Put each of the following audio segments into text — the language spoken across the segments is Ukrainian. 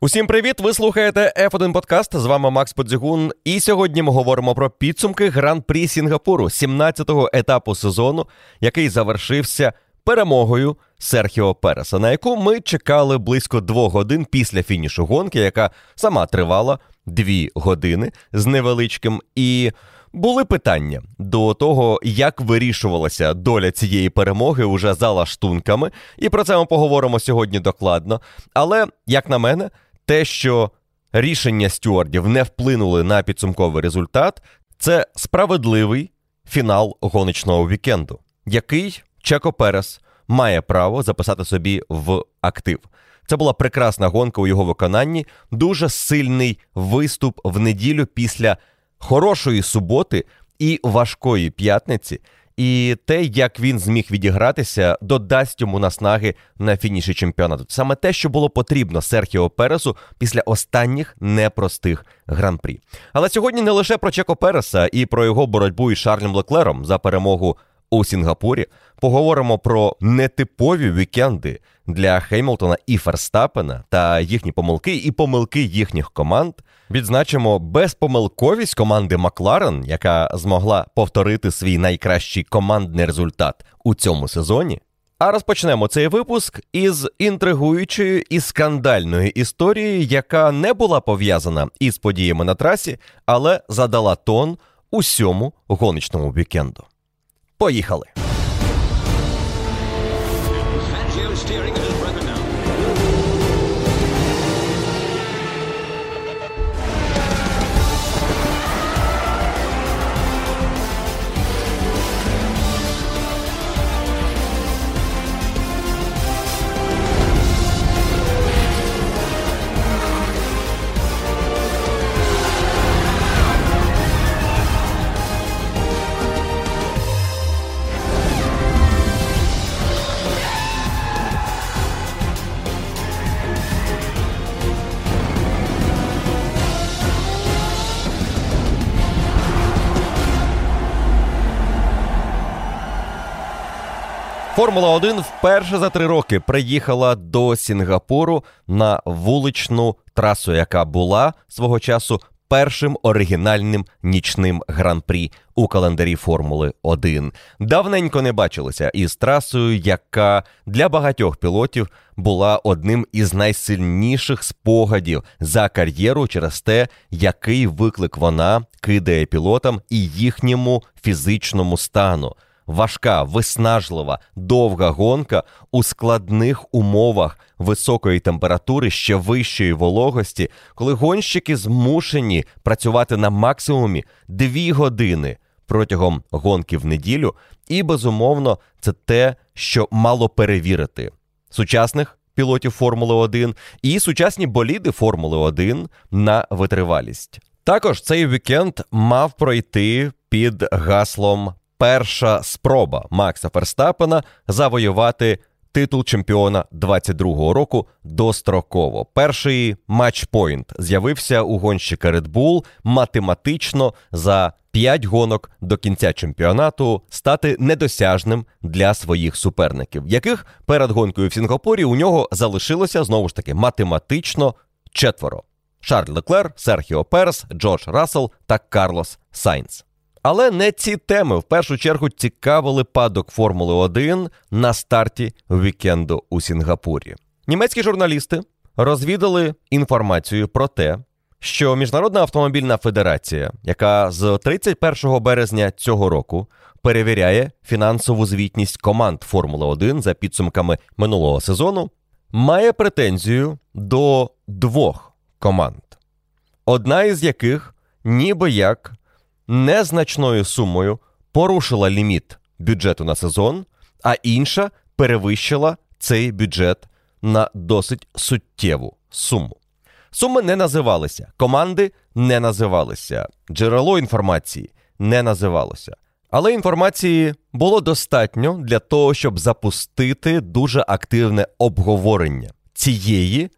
Усім привіт! Ви слухаєте F1 Подкаст. З вами Макс Подзігун. І сьогодні ми говоримо про підсумки гран-прі Сінгапуру, 17-го етапу сезону, який завершився перемогою Серхіо Переса, на яку ми чекали близько двох годин після фінішу гонки, яка сама тривала дві години з невеличким. І були питання до того, як вирішувалася доля цієї перемоги уже за лаштунками. І про це ми поговоримо сьогодні докладно. Але, як на мене, те, що рішення стюардів не вплинули на підсумковий результат, це справедливий фінал гоночного вікенду, який Чеко Перес має право записати собі в актив. Це була прекрасна гонка у його виконанні, дуже сильний виступ в неділю після хорошої суботи і важкої п'ятниці. І те, як він зміг відігратися, додасть йому наснаги на фініші чемпіонату. Саме те, що було потрібно Серхіо Пересу після останніх непростих гран-прі. Але сьогодні не лише про Чеко Переса і про його боротьбу із Шарлем Леклером за перемогу у Сінгапурі. Поговоримо про нетипові вікенди для Хеймлтона і Ферстапена та їхні помилки і помилки їхніх команд. Відзначимо безпомилковість команди Макларен, яка змогла повторити свій найкращий командний результат у цьому сезоні. А розпочнемо цей випуск із інтригуючої і скандальної історії, яка не була пов'язана із подіями на трасі, але задала тон усьому гоночному вікенду. Поїхали! Steering Формула 1 вперше за три роки приїхала до Сінгапуру на вуличну трасу, яка була свого часу першим оригінальним нічним гран-прі у календарі Формули 1. Давненько не бачилися із трасою, яка для багатьох пілотів була одним із найсильніших спогадів за кар'єру через те, який виклик вона кидає пілотам і їхньому фізичному стану важка, виснажлива, довга гонка у складних умовах високої температури, ще вищої вологості, коли гонщики змушені працювати на максимумі дві години протягом гонки в неділю, і безумовно це те, що мало перевірити сучасних. Пілотів Формули 1 і сучасні боліди Формули 1 на витривалість. Також цей вікенд мав пройти під гаслом перша спроба Макса Ферстапена завоювати титул чемпіона 22-го року достроково. Перший матчпойнт з'явився у гонщика Red Bull математично за 5 гонок до кінця чемпіонату стати недосяжним для своїх суперників, яких перед гонкою в Сінгапурі у нього залишилося знову ж таки математично четверо: Шарль Леклер, Серхіо Перес, Джордж Рассел та Карлос Сайнц. Але не ці теми в першу чергу цікавили падок Формули 1 на старті вікенду у Сінгапурі. Німецькі журналісти розвідали інформацію про те, що Міжнародна автомобільна федерація, яка з 31 березня цього року перевіряє фінансову звітність команд Формули 1 за підсумками минулого сезону, має претензію до двох команд, одна із яких ніби як незначною сумою порушила ліміт бюджету на сезон, а інша перевищила цей бюджет на досить суттєву суму. Суми не називалися, команди не називалися, джерело інформації не називалося. Але інформації було достатньо для того, щоб запустити дуже активне обговорення цієї,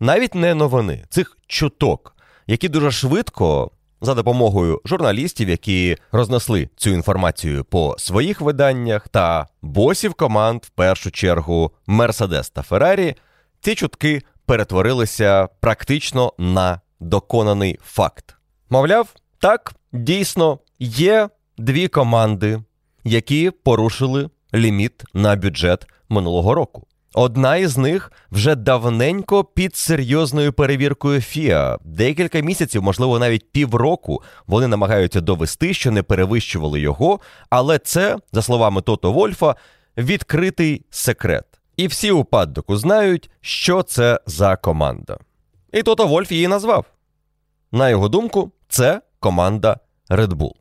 навіть не новини, цих чуток, які дуже швидко за допомогою журналістів, які рознесли цю інформацію по своїх виданнях, та босів команд, в першу чергу Мерседес та Феррарі, ці чутки перетворилися практично на доконаний факт. Мовляв, так, дійсно є дві команди, які порушили ліміт на бюджет минулого року. Одна із них вже давненько під серйозною перевіркою ФІА. Декілька місяців, можливо, навіть півроку, вони намагаються довести, що не перевищували його. Але це, за словами Тото Вольфа, відкритий секрет. І всі у паддоку знають, що це за команда. І Тото Вольф її назвав. На його думку, це команда Red Bull.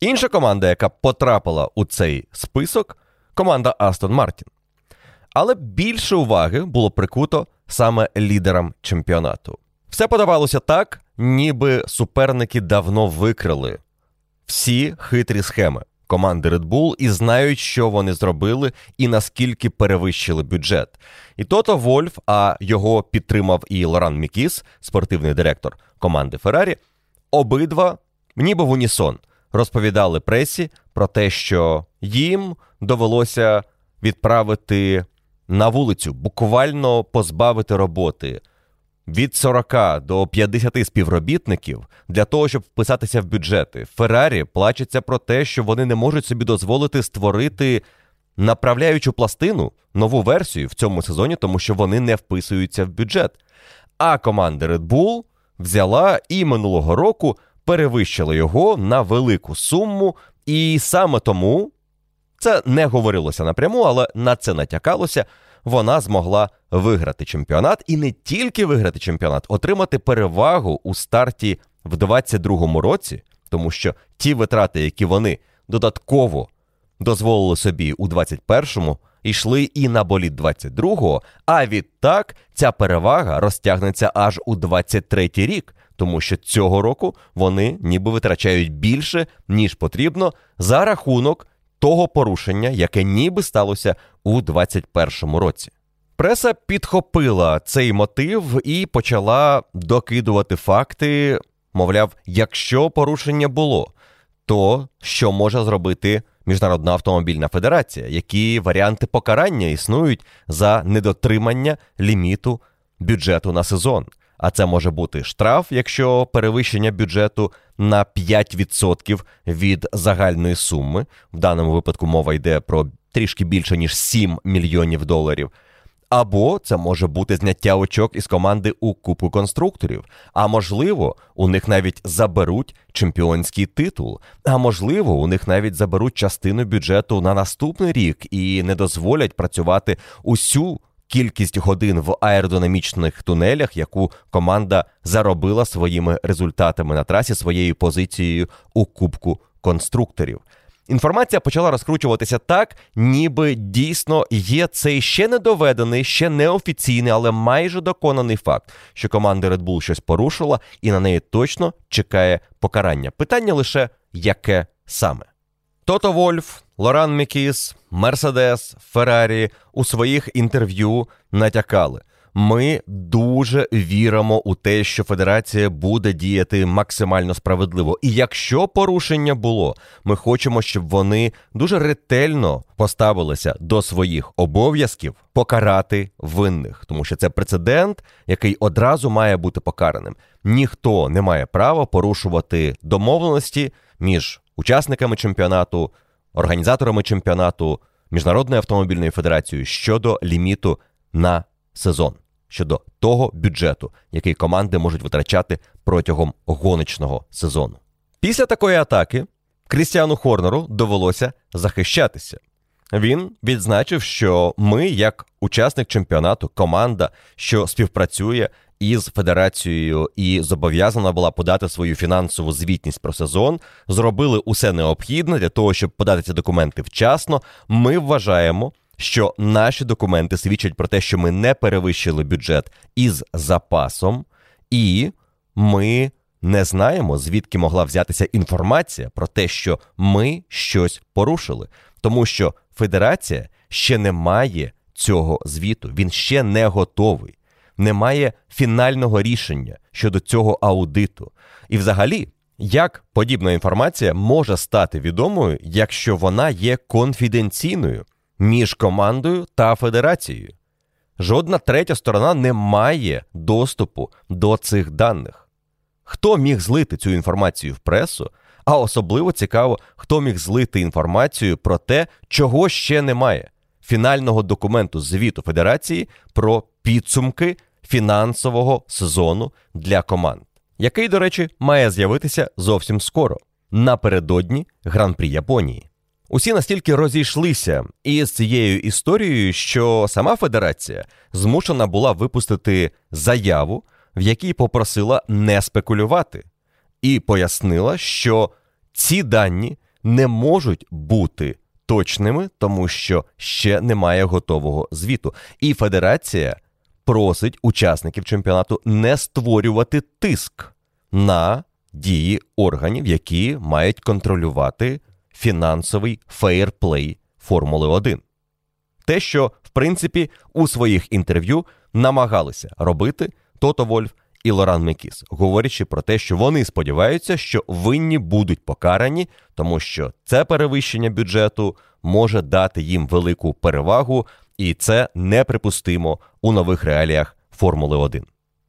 Інша команда, яка потрапила у цей список, команда Астон Мартін. Але більше уваги було прикуто саме лідерам чемпіонату. Все подавалося так, ніби суперники давно викрили всі хитрі схеми команди Red Bull і знають, що вони зробили і наскільки перевищили бюджет. І Тото Вольф, а його підтримав і Лоран Мікіс, спортивний директор команди Феррарі, обидва, ніби в унісон, розповідали пресі про те, що їм довелося відправити на вулицю, буквально позбавити роботи від 40 до 50 співробітників для того, щоб вписатися в бюджети. Феррарі плачеться про те, що вони не можуть собі дозволити створити направляючу пластину, нову версію в цьому сезоні, тому що вони не вписуються в бюджет. А команда Red Bull взяла і минулого року перевищила його на велику суму, і саме тому це не говорилося напряму, але на це натякалося. Вона змогла виграти чемпіонат і не тільки виграти чемпіонат, отримати перевагу у старті в 22-му році, тому що ті витрати, які вони додатково дозволили собі у 21-му, йшли і на боліт 22-го, а відтак ця перевага розтягнеться аж у 23-й рік, тому що цього року вони ніби витрачають більше, ніж потрібно, за рахунок того порушення, яке ніби сталося у 21-му році. Преса підхопила цей мотив і почала докидувати факти. Мовляв, якщо порушення було, то що може зробити Міжнародна автомобільна федерація? Які варіанти покарання існують за недотримання ліміту бюджету на сезон? А це може бути штраф, якщо перевищення бюджету на 5% від загальної суми. В даному випадку мова йде про трішки більше ніж 7 мільйонів доларів. Або це може бути зняття очок із команди у купу конструкторів. А можливо, у них навіть заберуть чемпіонський титул. А можливо, у них навіть заберуть частину бюджету на наступний рік і не дозволять працювати усю кількість годин в аеродинамічних тунелях, яку команда заробила своїми результатами на трасі своєю позицією у кубку конструкторів. Інформація почала розкручуватися так, ніби дійсно є цей ще не доведений, ще не офіційний, але майже доконаний факт, що команда Red Bull щось порушила, і на неї точно чекає покарання. Питання лише яке саме. Тото Вольф, Лоран Мікіс, Мерседес, Феррарі у своїх інтерв'ю натякали. Ми дуже віримо у те, що федерація буде діяти максимально справедливо. І якщо порушення було, ми хочемо, щоб вони дуже ретельно поставилися до своїх обов'язків покарати винних, тому що це прецедент, який одразу має бути покараним. Ніхто не має права порушувати домовленості між учасниками чемпіонату, організаторами чемпіонату, Міжнародною автомобільною федерацією щодо ліміту на сезон, щодо того бюджету, який команди можуть витрачати протягом гоночного сезону. Після такої атаки Крістіану Хорнеру довелося захищатися. Він відзначив, що ми, як учасник чемпіонату, команда, що співпрацює із федерацією і зобов'язана була подати свою фінансову звітність про сезон, зробили усе необхідне для того, щоб подати ці документи вчасно. Ми вважаємо, що наші документи свідчать про те, що ми не перевищили бюджет із запасом, і ми не знаємо, звідки могла взятися інформація про те, що ми щось порушили, тому що федерація ще не має цього звіту, він ще не готовий, немає фінального рішення щодо цього аудиту. І, взагалі, як подібна інформація може стати відомою, якщо вона є конфіденційною між командою та федерацією? Жодна третя сторона не має доступу до цих даних. Хто міг злити цю інформацію в пресу? А особливо цікаво, хто міг злити інформацію про те, чого ще немає фінального документу звіту Федерації про підсумки фінансового сезону для команд, який, до речі, має з'явитися зовсім скоро напередодні Гран-прі Японії. Усі настільки розійшлися із цією історією, що сама федерація змушена була випустити заяву, в якій попросила не спекулювати, і пояснила, що ці дані не можуть бути точними, тому що ще немає готового звіту. І федерація просить учасників чемпіонату не створювати тиск на дії органів, які мають контролювати фінансовий фейрплей Формули 1. Те, що, в принципі, у своїх інтерв'ю намагалися робити Тото Вольф і Лоран Мекіс, говорячи про те, що вони сподіваються, що винні будуть покарані, тому що це перевищення бюджету може дати їм велику перевагу, і це неприпустимо у нових реаліях Формули 1.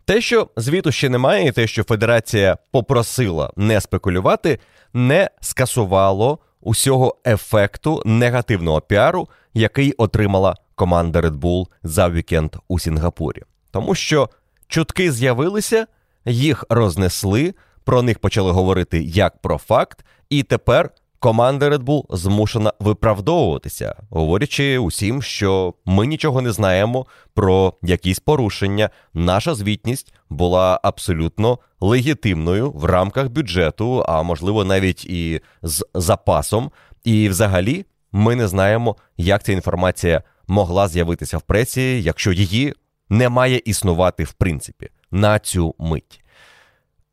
Те, що звіту ще немає, і те, що Федерація попросила не спекулювати, не скасувало усього ефекту негативного піару, який отримала команда Red Bull за вікенд у Сінгапурі. Тому що чутки з'явилися, їх рознесли, про них почали говорити як про факт, і тепер команда Red Bull змушена виправдовуватися, говорячи усім, що ми нічого не знаємо про якісь порушення. Наша звітність була абсолютно легітимною в рамках бюджету, а можливо навіть і з запасом. І взагалі ми не знаємо, як ця інформація могла з'явитися в пресі, якщо її не має існувати в принципі на цю мить.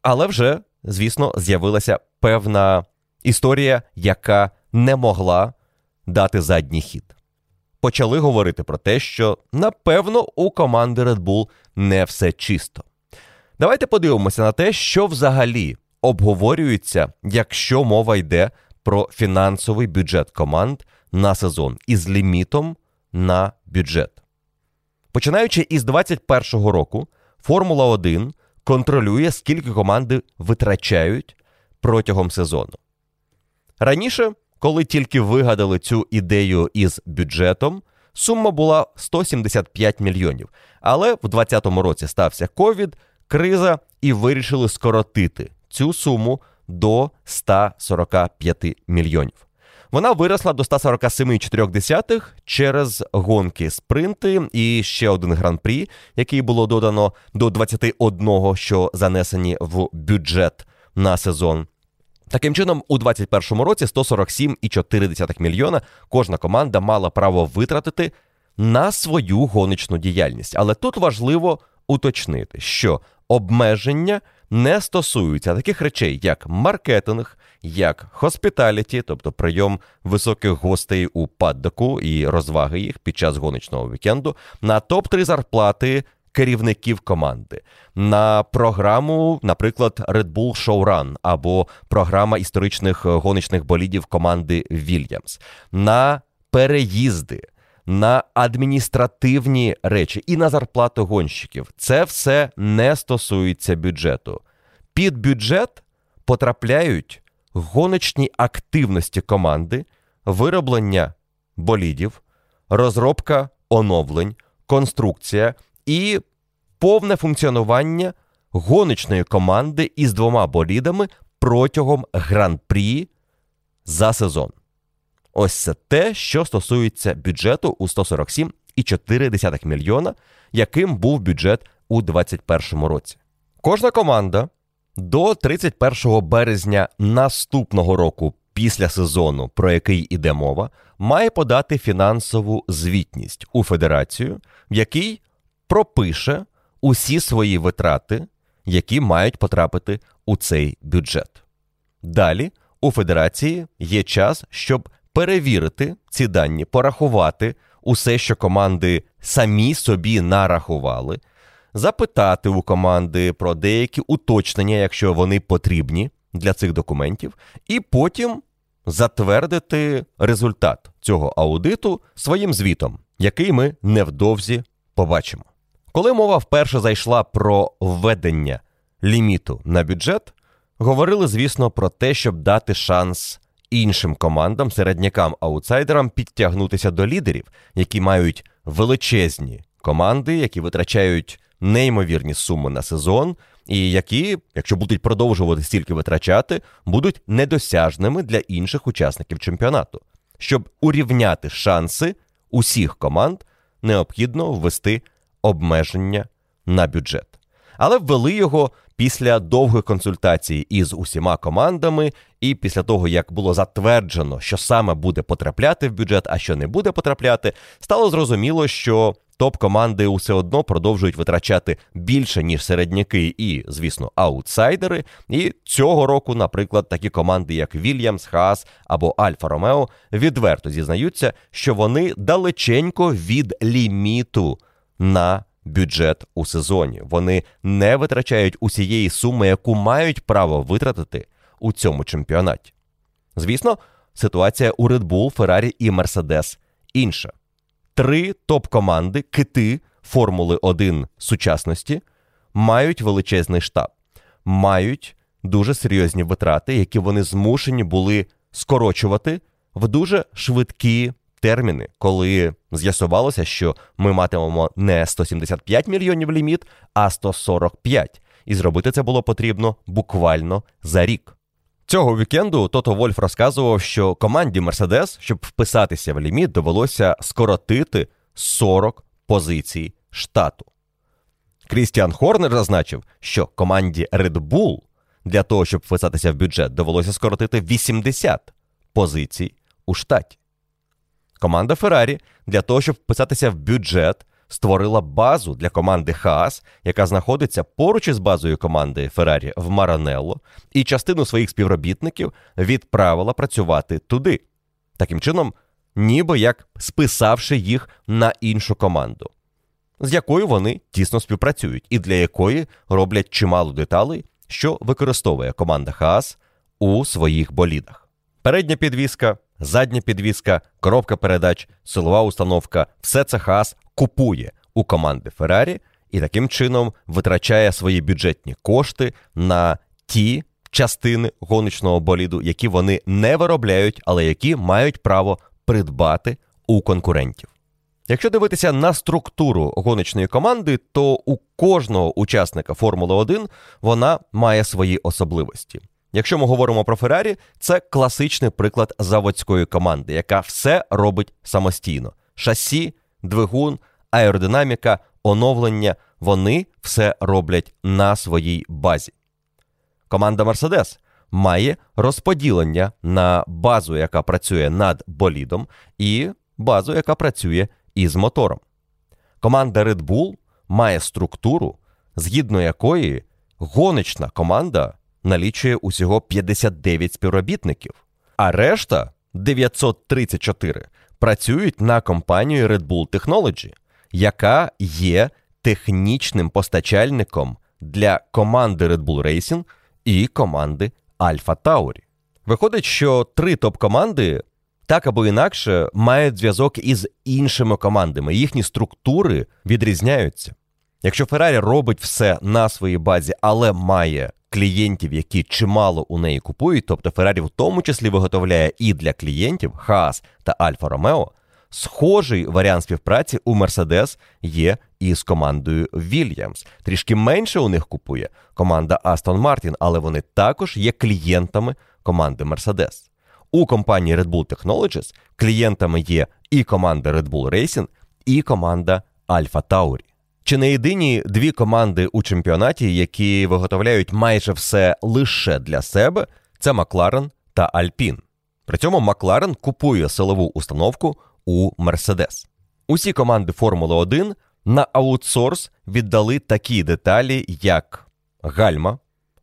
Але вже, звісно, з'явилася певна історія, яка не могла дати задній хід. Почали говорити про те, що напевно у команди Red Bull не все чисто. Давайте подивимося на те, що взагалі обговорюється, якщо мова йде про фінансовий бюджет команд на сезон із лімітом на бюджет. Починаючи із 2021 року, Формула 1 контролює, скільки команди витрачають протягом сезону. Раніше, коли тільки вигадали цю ідею із бюджетом, сума була 175 мільйонів. Але в 2020 році стався ковід, криза, і вирішили скоротити цю суму до 145 мільйонів. Вона виросла до 147,4 через гонки спринти і ще один гран-прі, який було додано до 21, що занесені в бюджет на сезон. Таким чином, у 2021 році 147,4 мільйона кожна команда мала право витратити на свою гоночну діяльність. Але тут важливо уточнити, що обмеження не стосуються таких речей, як маркетинг, як хоспіталіті, тобто прийом високих гостей у паддоку і розваги їх під час гоночного вікенду, на топ-3 зарплати керівників команди, на програму, наприклад, Red Bull Showrun або програма історичних гоночних болідів команди Williams, на переїзди. На адміністративні речі і на зарплату гонщиків це все не стосується бюджету. Під бюджет потрапляють гоночні активності команди, вироблення болідів, розробка оновлень, конструкція і повне функціонування гоночної команди із двома болідами протягом гран-прі за сезон. Ось це те, що стосується бюджету у 147,4 мільйона, яким був бюджет у 2021 році. Кожна команда до 31 березня наступного року після сезону, про який іде мова, має подати фінансову звітність у федерацію, в якій пропише усі свої витрати, які мають потрапити у цей бюджет. Далі у федерації є час, щоб перевірити ці дані, порахувати усе, що команди самі собі нарахували, запитати у команди про деякі уточнення, якщо вони потрібні для цих документів, і потім затвердити результат цього аудиту своїм звітом, який ми невдовзі Побачимо. Коли мова вперше зайшла про введення ліміту на бюджет, говорили, звісно, про те, щоб дати шанс іншим командам, середнякам, аутсайдерам підтягнутися до лідерів, які мають величезні команди, які витрачають неймовірні суми на сезон, і які, якщо будуть продовжувати стільки витрачати, будуть недосяжними для інших учасників чемпіонату. Щоб урівняти шанси усіх команд, необхідно ввести обмеження на бюджет. Але ввели його після довгої консультації із усіма командами, і після того, як було затверджено, що саме буде потрапляти в бюджет, а що не буде потрапляти, стало зрозуміло, що топ-команди усе одно продовжують витрачати більше, ніж середняки і, звісно, аутсайдери. І цього року, наприклад, такі команди, як Вільямс, Хаас або Альфа Ромео, відверто зізнаються, що вони далеченько від ліміту на бюджет у сезоні. Вони не витрачають усієї суми, яку мають право витратити у цьому чемпіонаті. Звісно, ситуація у Red Bull, Ferrari і Mercedes інша. Три топ-команди, кити Формули 1 сучасності, мають величезний штаб, мають дуже серйозні витрати, які вони змушені були скорочувати в дуже швидкі терміни, коли з'ясувалося, що ми матимемо не 175 мільйонів ліміт, а 145. І зробити це було потрібно буквально за рік. Цього вікенду Тото Вольф розказував, що команді Мерседес, щоб вписатися в ліміт, довелося скоротити 40 позицій штату. Крістіан Хорнер зазначив, що команді Red Bull для того, щоб вписатися в бюджет, довелося скоротити 80 позицій у штаті. Команда Феррарі для того, щоб вписатися в бюджет, створила базу для команди Хаас, яка знаходиться поруч із базою команди Феррарі в Маранелло, і частину своїх співробітників відправила працювати туди. Таким чином, ніби як списавши їх на іншу команду, з якою вони тісно співпрацюють, і для якої роблять чимало деталей, що використовує команда Хаас у своїх болідах. Передня підвіска, задня підвіска, коробка передач, силова установка все це Хаас купує у команди Феррарі і таким чином витрачає свої бюджетні кошти на ті частини гоночного боліду, які вони не виробляють, але які мають право придбати у конкурентів. Якщо дивитися на структуру гоночної команди, то у кожного учасника Формули 1 вона має свої особливості. Якщо ми говоримо про Феррарі, це класичний приклад заводської команди, яка все робить самостійно: шасі, двигун, аеродинаміка, оновлення вони все роблять на своїй базі. Команда Мерседес має розподілення на базу, яка працює над болідом, і базу, яка працює із мотором. Команда Red Bull має структуру, згідно якої гоночна команда налічує усього 59 співробітників, а решта 934 працюють на компанію Red Bull Technology, яка є технічним постачальником для команди Red Bull Racing і команди Alpha Tauri. Виходить, що три топ-команди так або інакше мають зв'язок із іншими командами. Їхні структури відрізняються. Якщо Феррарі робить все на своїй базі, але має клієнтів, які чимало у неї купують, тобто Феррарі в тому числі виготовляє і для клієнтів Хаас та Альфа Ромео, схожий варіант співпраці у Мерседес є із командою Williams. Трішки менше у них купує команда Aston Martin, але вони також є клієнтами команди Mercedes. У компанії Red Bull Technologies клієнтами є і команда Red Bull Racing, і команда Alpha Tauri. Чи не єдині дві команди у чемпіонаті, які виготовляють майже все лише для себе, це Макларен та Альпін. При цьому Макларен купує силову установку у Мерседес. Усі команди Формули 1 на аутсорс віддали такі деталі, як гальма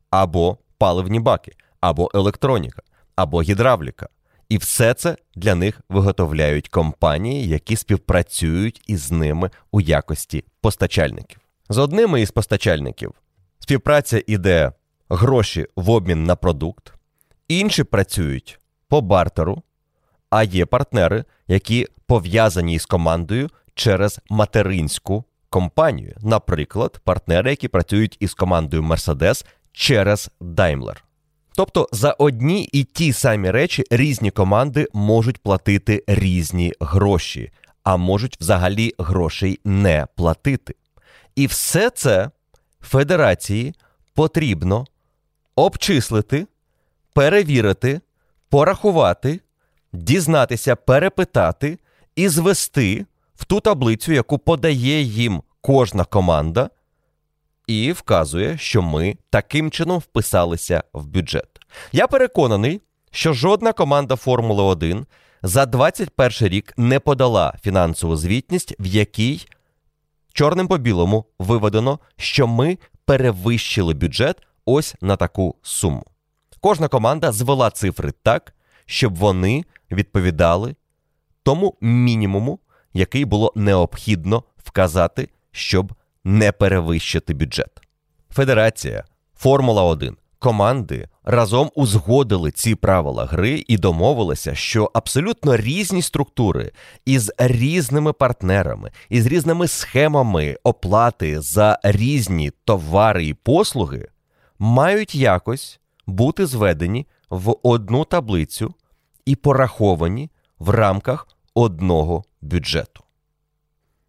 або паливні баки, або електроніка, або гідравліка. І все це для них виготовляють компанії, які співпрацюють із ними у якості постачальників. З одними із постачальників співпраця іде гроші в обмін на продукт, інші працюють по бартеру, а є партнери, які пов'язані з командою через материнську компанію, наприклад, партнери, які працюють із командою Mercedes через Daimler. Тобто за одні і ті самі речі різні команди можуть платити різні гроші, а можуть взагалі грошей не платити. І все це федерації потрібно обчислити, перевірити, порахувати, дізнатися, перепитати і звести в ту таблицю, яку подає їм кожна команда, і вказує, що ми таким чином вписалися в бюджет. Я переконаний, що жодна команда Формули 1 за 21 рік не подала фінансову звітність, в якій чорним по білому виведено, що ми перевищили бюджет ось на таку суму. Кожна команда звела цифри так, щоб вони відповідали тому мінімуму, який було необхідно вказати, щоб не перевищити бюджет. Федерація, Формула 1, команди разом узгодили ці правила гри і домовилися, що абсолютно різні структури із різними партнерами, із різними схемами оплати за різні товари і послуги мають якось бути зведені в одну таблицю і пораховані в рамках одного бюджету.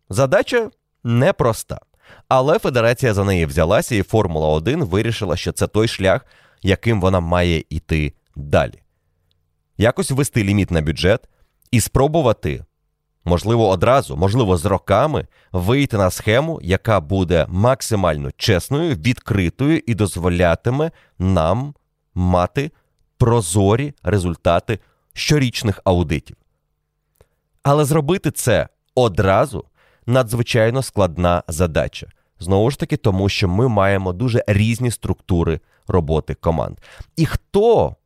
Задача непроста. Але федерація за неї взялася, і Формула 1 вирішила, що це той шлях, яким вона має йти далі. Якось ввести ліміт на бюджет і спробувати, можливо, одразу, можливо, з роками вийти на схему, яка буде максимально чесною, відкритою і дозволятиме нам мати прозорі результати щорічних аудитів. Але зробити це одразу надзвичайно складна задача. Знову ж таки, тому що ми маємо дуже різні структури роботи команд. І хто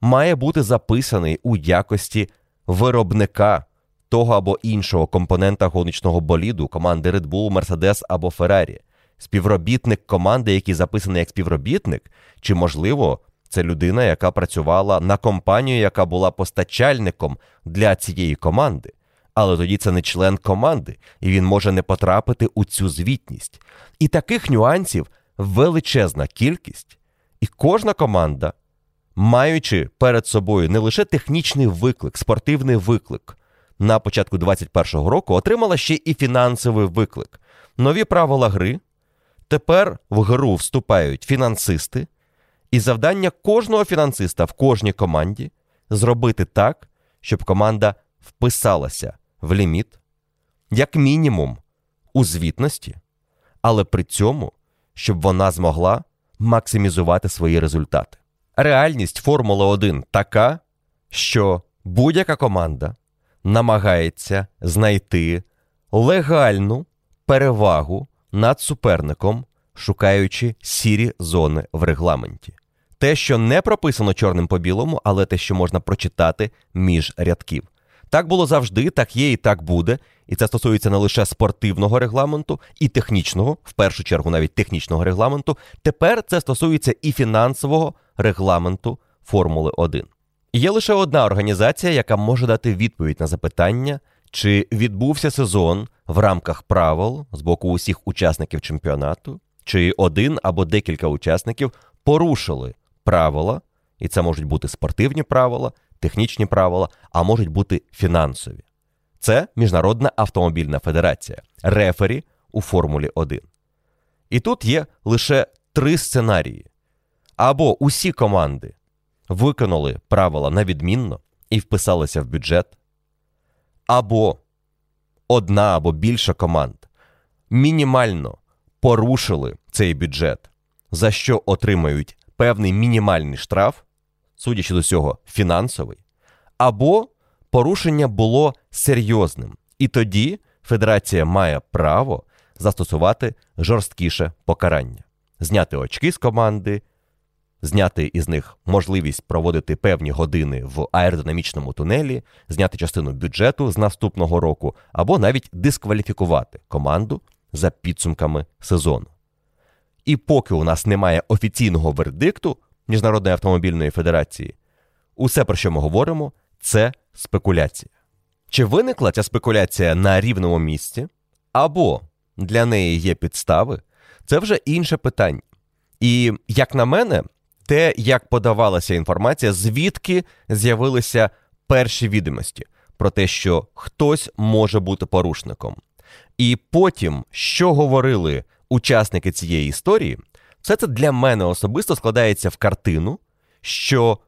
має бути записаний у якості виробника того або іншого компонента гоночного боліду, команди Red Bull, Mercedes або Ferrari? Співробітник команди, який записаний як співробітник, чи можливо. Це людина, яка працювала на компанію, яка була постачальником для цієї команди але тоді це не член команди, і він може не потрапити у цю звітність. І таких нюансів величезна кількість, і кожна команда, маючи перед собою не лише технічний виклик, спортивний виклик на початку 2021 року, отримала ще і фінансовий виклик. Нові правила гри. Тепер в гру вступають фінансисти, і завдання кожного фінансиста в кожній команді зробити так, щоб команда вписалася в ліміт, як мінімум, у звітності, але при цьому, щоб вона змогла максимізувати свої результати. Реальність Формули 1 така, що будь-яка команда намагається знайти легальну перевагу над суперником, шукаючи сірі зони в регламенті. Те, що не прописано чорним по білому, але те, що можна прочитати між рядків. Так було завжди, так є і так буде. І це стосується не лише спортивного регламенту, і технічного, в першу чергу, навіть технічного регламенту. Тепер це стосується і фінансового регламенту Формули 1. Є лише одна організація, яка може дати відповідь на запитання, чи відбувся сезон в рамках правил з боку усіх учасників чемпіонату, чи один або декілька учасників порушили правила, і це можуть бути спортивні правила, технічні правила, а можуть бути фінансові. Це Міжнародна автомобільна федерація, рефері у Формулі 1. І тут є лише три сценарії. Або усі команди виконали правила на відмінно і вписалися в бюджет, або одна або більше команд мінімально порушили цей бюджет, за що отримають певний мінімальний штраф, судячи до цього, фінансовий, або порушення було серйозним. І тоді федерація має право застосувати жорсткіше покарання, зняти очки з команди, зняти із них можливість проводити певні години в аеродинамічному тунелі, зняти частину бюджету з наступного року, або навіть дискваліфікувати команду за підсумками сезону. І поки у нас немає офіційного вердикту Міжнародної автомобільної федерації, усе, про що ми говоримо, це спекуляція. Чи виникла ця спекуляція на рівному місці, або для неї є підстави, це вже інше питання. І як на мене, те, як подавалася інформація, звідки з'явилися перші відомості про те, що хтось може бути порушником. І потім, що говорили учасники цієї історії, все це для мене особисто складається в картину, що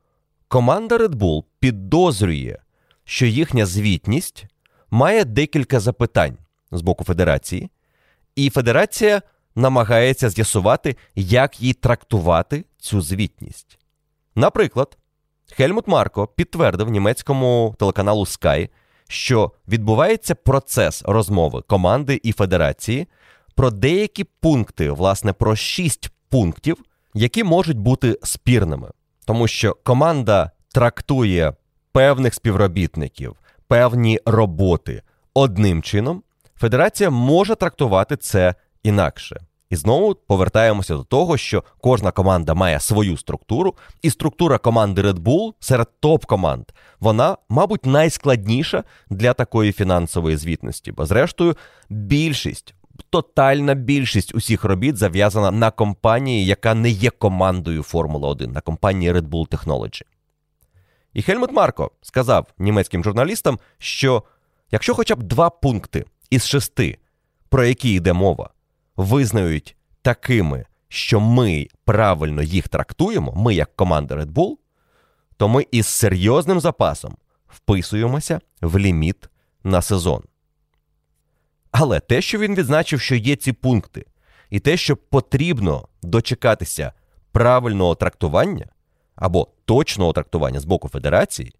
команда Red Bull підозрює, що їхня звітність має декілька запитань з боку федерації, і федерація намагається з'ясувати, як їй трактувати цю звітність. Наприклад, Хельмут Марко підтвердив німецькому телеканалу Sky, що відбувається процес розмови команди і федерації про деякі пункти, власне, про шість пунктів, які можуть бути спірними, тому що команда трактує певних співробітників, певні роботи одним чином, федерація може трактувати це інакше. І знову повертаємося до того, що кожна команда має свою структуру, і структура команди Red Bull серед топ-команд вона, мабуть, найскладніша для такої фінансової звітності. Бо, зрештою, більшість, тотальна більшість усіх робіт зав'язана на компанії, яка не є командою Формула 1, на компанії Red Bull Technology. І Хельмут Марко сказав німецьким журналістам, що якщо хоча б два пункти із шести, про які йде мова, визнають такими, що ми правильно їх трактуємо, ми як команда Red Bull, то ми із серйозним запасом вписуємося в ліміт на сезон. Але те, що він відзначив, що є ці пункти, і те, що потрібно дочекатися правильного трактування або точного трактування з боку федерації,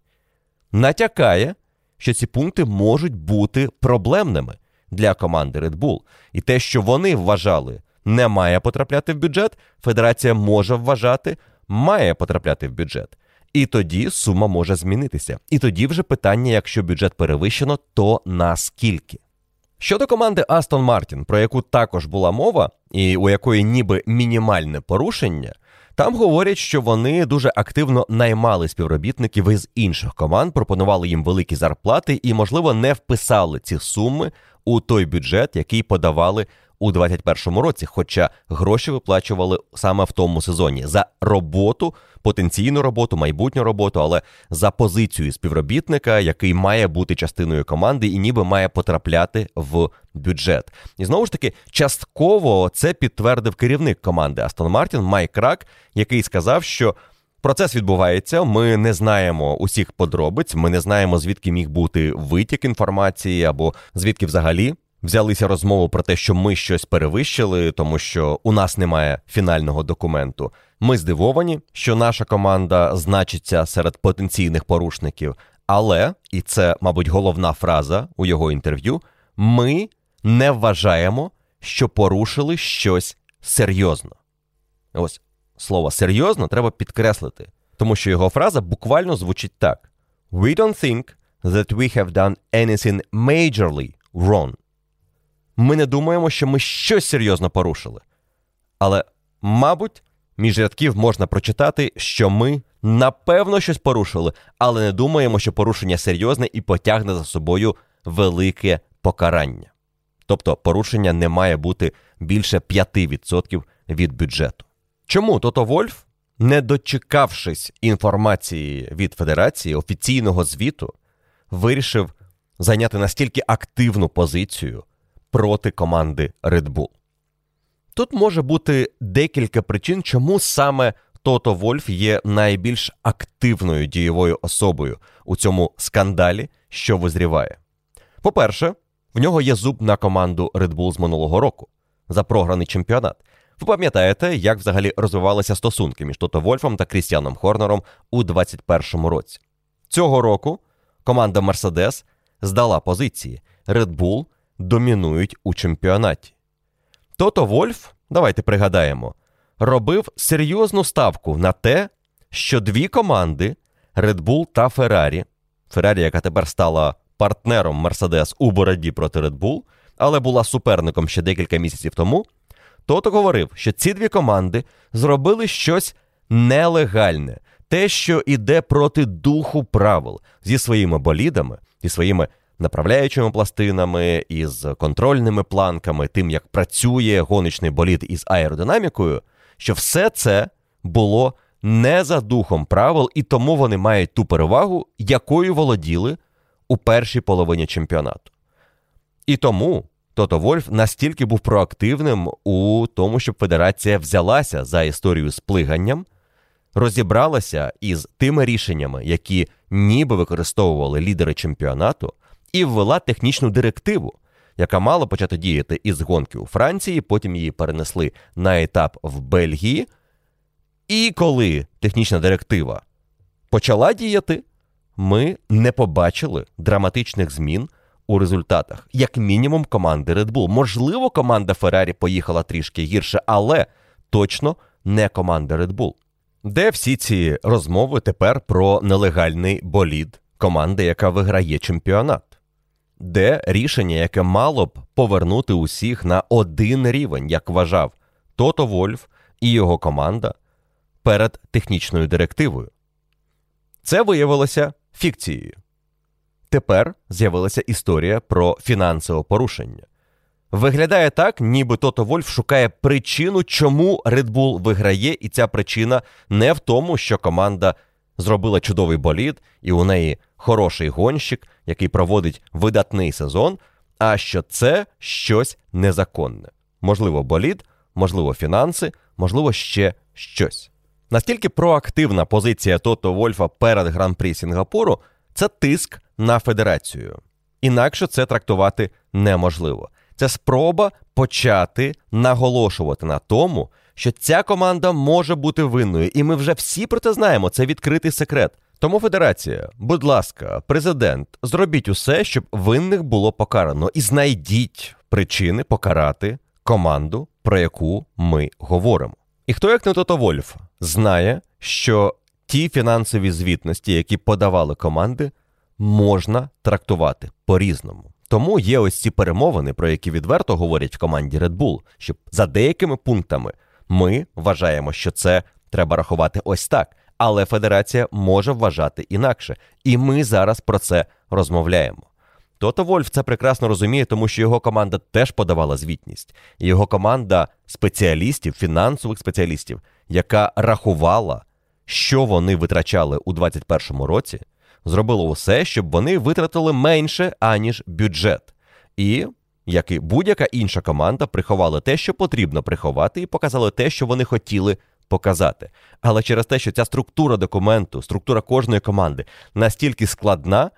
натякає, що ці пункти можуть бути проблемними для команди Red Bull. І те, що вони вважали, не має потрапляти в бюджет, федерація може вважати, має потрапляти в бюджет. І тоді сума може змінитися. І тоді вже питання, якщо бюджет перевищено, то наскільки. Щодо команди Aston Martin, про яку також була мова, і у якої ніби мінімальне порушення, там говорять, що вони дуже активно наймали співробітників із інших команд, пропонували їм великі зарплати і, можливо, не вписали ці суми у той бюджет, який подавали у 2021 році. Хоча гроші виплачували саме в тому сезоні за роботу, потенційну роботу, майбутню роботу, але за позицію співробітника, який має бути частиною команди і ніби має потрапляти в бюджет. І знову ж таки, частково це підтвердив керівник команди Астон Мартін Майк Рак, який сказав, що. Процес відбувається. Ми не знаємо усіх подробиць. Ми не знаємо, звідки міг бути витік інформації, або звідки взагалі взялися розмову про те, що ми щось перевищили, тому що у нас немає фінального документу. Ми здивовані, що наша команда значиться серед потенційних порушників. Але, і це, мабуть, головна фраза у його інтерв'ю: ми не вважаємо, що порушили щось серйозно. Ось слово серйозно треба підкреслити, тому що його фраза буквально звучить так: We don't think that we have done anything majorly wrong. Ми не думаємо, що ми щось серйозно порушили. Але, мабуть, між рядків можна прочитати, що ми напевно щось порушили, але не думаємо, що порушення серйозне і потягне за собою велике покарання. Тобто порушення не має бути більше 5% від бюджету. Чому Тото Вольф, не дочекавшись інформації від Федерації офіційного звіту, вирішив зайняти настільки активну позицію проти команди Red Bull? Тут може бути декілька причин, чому саме Тото Вольф є найбільш активною дієвою особою у цьому скандалі, що визріває. По-перше, в нього є зуб на команду Red Bull з минулого року за програний чемпіонат. Ви пам'ятаєте, як взагалі розвивалися стосунки між Тото Вольфом та Крістіаном Хорнером у 2021 році. Цього року команда Мерседес здала позиції. Red Bull домінують у чемпіонаті. Тото Вольф, давайте пригадаємо, робив серйозну ставку на те, що дві команди Red Bull та Ferrari, Ferrari, яка тепер стала партнером Mercedes у боротьбі проти Red Bull, але була суперником ще декілька місяців тому. Тото говорив, що ці дві команди зробили щось нелегальне, те, що йде проти духу правил зі своїми болідами, зі своїми направляючими пластинами, із контрольними планками, тим, як працює гоночний болід із аеродинамікою, що все це було не за духом правил, і тому вони мають ту перевагу, якою володіли у першій половині чемпіонату. І тому Тото Вольф настільки був проактивним у тому, щоб федерація взялася за історію з плиганням, розібралася із тими рішеннями, які ніби використовували лідери чемпіонату, і ввела технічну директиву, яка мала почати діяти із гонки у Франції, потім її перенесли на етап в Бельгії. І коли технічна директива почала діяти, ми не побачили драматичних змін у результатах, як мінімум, команди Red Bull. Можливо, команда Феррарі поїхала трішки гірше, але точно не команда Red Bull. Де всі ці розмови тепер про нелегальний болід команди, яка виграє чемпіонат? Де рішення, яке мало б повернути усіх на один рівень, як вважав Тото Вольф і його команда перед технічною директивою? Це виявилося фікцією. Тепер з'явилася історія про фінансове порушення. Виглядає так, ніби Тото Вольф шукає причину, чому Red Bull виграє, і ця причина не в тому, що команда зробила чудовий болід, і у неї хороший гонщик, який проводить видатний сезон, а що це щось незаконне. Можливо, болід, можливо, фінанси, можливо, ще щось. Настільки проактивна позиція Тото Вольфа перед гран-прі Сінгапуру це тиск на федерацію. Інакше це трактувати неможливо. Це спроба почати наголошувати на тому, що ця команда може бути винною, і ми вже всі про це знаємо. Це відкритий секрет. Тому федерація, будь ласка, президент, зробіть усе, щоб винних було покарано, і знайдіть причини покарати команду, про яку ми говоримо. І хто, як не Тото Вольф, знає, що ті фінансові звітності, які подавали команди, можна трактувати по-різному. Тому є ось ці перемовини, про які відверто говорять в команді Red Bull, що за деякими пунктами ми вважаємо, що це треба рахувати ось так. Але федерація може вважати інакше. І ми зараз про це розмовляємо. Тото Вольф це прекрасно розуміє, тому що його команда теж подавала звітність. Його команда спеціалістів, фінансових спеціалістів, яка рахувала, що вони витрачали у 2021 році, зробила усе, щоб вони витратили менше, аніж бюджет. І, як і будь-яка інша команда, приховали те, що потрібно приховати, і показали те, що вони хотіли показати. Але через те, що ця структура документу, структура кожної команди настільки складна.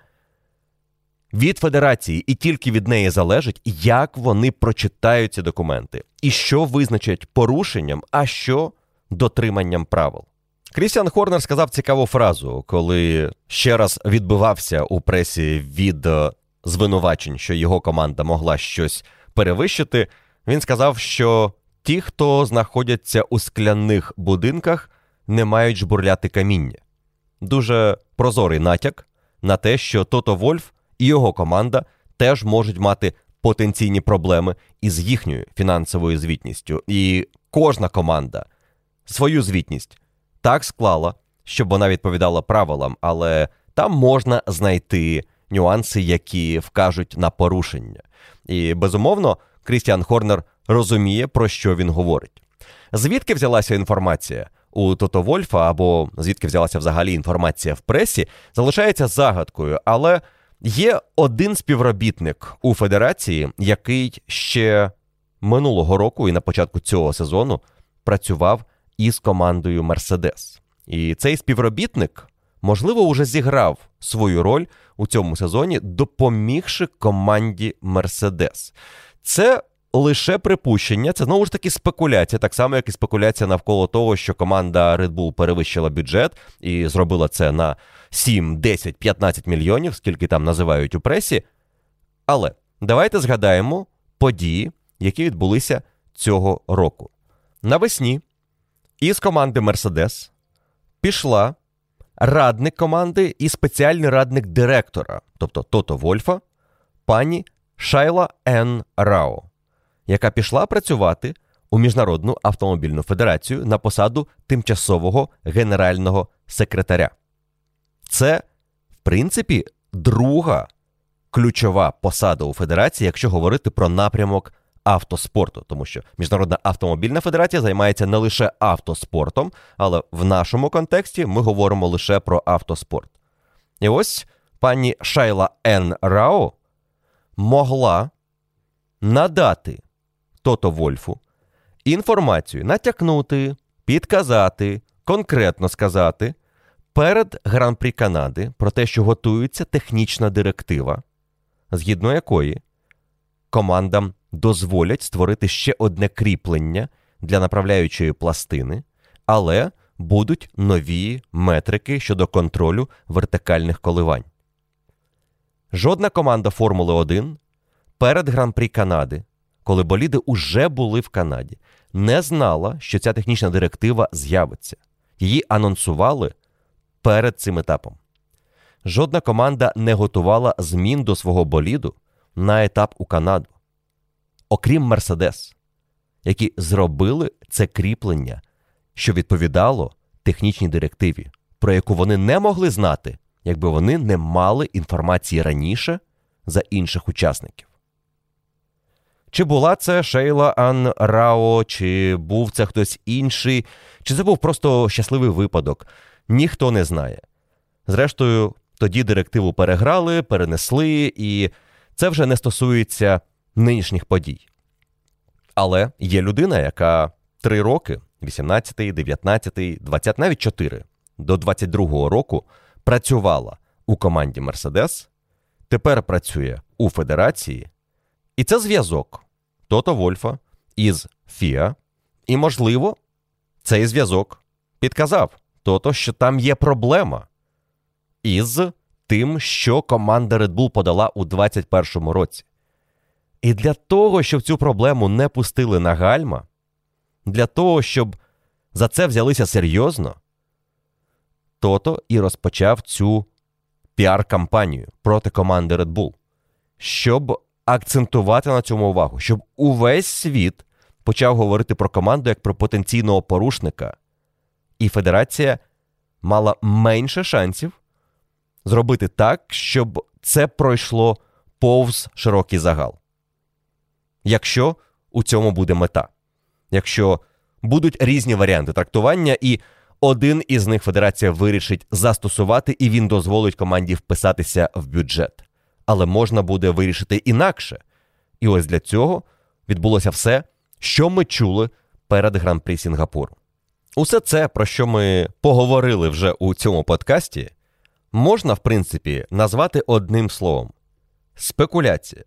Від федерації і тільки від неї залежить, як вони прочитають ці документи, і що визначать порушенням, а що дотриманням правил. Крістіан Хорнер сказав цікаву фразу, коли ще раз відбивався у пресі від е, звинувачень, що його команда могла щось перевищити. Він сказав, що ті, хто знаходяться у скляних будинках, не мають жбурляти каміння. Дуже прозорий натяк на те, що Тото Вольф і його команда теж можуть мати потенційні проблеми із їхньою фінансовою звітністю. І кожна команда свою звітність так склала, щоб вона відповідала правилам, але там можна знайти нюанси, які вкажуть на порушення. І безумовно, Крістіан Хорнер розуміє, про що він говорить. Звідки взялася інформація у Тото Вольфа, або звідки взялася взагалі інформація в пресі, залишається загадкою, але є один співробітник у федерації, який ще минулого року і на початку цього сезону працював із командою Мерседес. І цей співробітник, можливо, уже зіграв свою роль у цьому сезоні, допомігши команді Мерседес. Це лише припущення, це знову ж таки спекуляція, так само, як і спекуляція навколо того, що команда Red Bull перевищила бюджет і зробила це на 7, 10, 15 мільйонів, скільки там називають у пресі. Але давайте згадаємо події, які відбулися цього року. Навесні із команди Мерседес пішла радник команди і спеціальний радник директора, тобто Тото Вольфа, пані Шайла Н. Рао, яка пішла працювати у Міжнародну автомобільну федерацію на посаду тимчасового генерального секретаря. Це, в принципі, друга ключова посада у федерації, якщо говорити про напрямок автоспорту, тому що Міжнародна автомобільна федерація займається не лише автоспортом, але в нашому контексті ми говоримо лише про автоспорт. І ось пані Шайла Н. Рао могла надати Тото Вольфу інформацію, натякнути, підказати, конкретно сказати перед Гран-прі Канади про те, що готується технічна директива, згідно якої командам дозволять створити ще одне кріплення для направляючої пластини, але будуть нові метрики щодо контролю вертикальних коливань. Жодна команда Формули 1 перед Гран-прі Канади, коли боліди уже були в Канаді, не знала, що ця технічна директива з'явиться. Її анонсували перед цим етапом. Жодна команда не готувала змін до свого боліду на етап у Канаду, окрім Мерседес, які зробили це кріплення, що відповідало технічній директиві, про яку вони не могли знати, якби вони не мали інформації раніше за інших учасників. Чи була це Шейла Ан Рао, чи був це хтось інший, чи це був просто щасливий випадок, ніхто не знає. Зрештою, тоді директиву переграли, перенесли, і це вже не стосується нинішніх подій. Але є людина, яка три роки, 18, 19, 20, навіть 4, до 22-го року працювала у команді Мерседес, тепер працює у Федерації, і це зв'язок Тото Вольфа із Фіа. І, можливо, цей зв'язок підказав Тото, що там є проблема із тим, що команда Red Bull подала у 2021 році. І для того, щоб цю проблему не пустили на гальма, для того, щоб за це взялися серйозно, Тото і розпочав цю піар-кампанію проти команди Red Bull, щоб акцентувати на цьому увагу, щоб увесь світ почав говорити про команду як про потенційного порушника, і Федерація мала менше шансів зробити так, щоб це пройшло повз широкий загал. Якщо у цьому буде мета, якщо будуть різні варіанти трактування, і один із них Федерація вирішить застосувати, і він дозволить команді вписатися в бюджет. Але можна буде вирішити інакше. І ось для цього відбулося все, що ми чули перед гран-прі Сінгапуру. Усе це, про що ми поговорили вже у цьому подкасті, можна, в принципі, назвати одним словом спекуляція.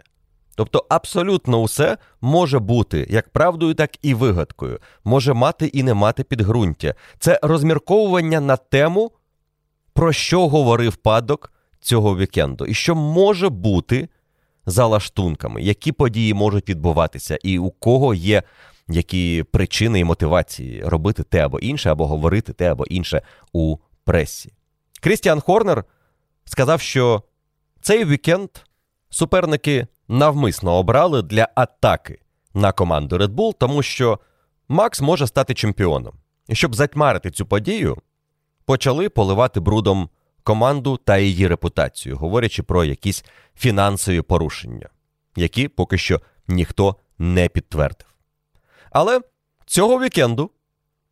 Тобто абсолютно усе може бути як правдою, так і вигадкою, може мати і не мати підґрунтя. Це розмірковування на тему, про що говорив падок цього вікенду, і що може бути за лаштунками, які події можуть відбуватися, і у кого є які причини і мотивації робити те або інше, або говорити те або інше у пресі. Крістіан Хорнер сказав, що цей вікенд суперники навмисно обрали для атаки на команду Red Bull, тому що Макс може стати чемпіоном. І щоб затьмарити цю подію, почали поливати брудом команду та її репутацію, говорячи про якісь фінансові порушення, які поки що ніхто не підтвердив. Але цього вікенду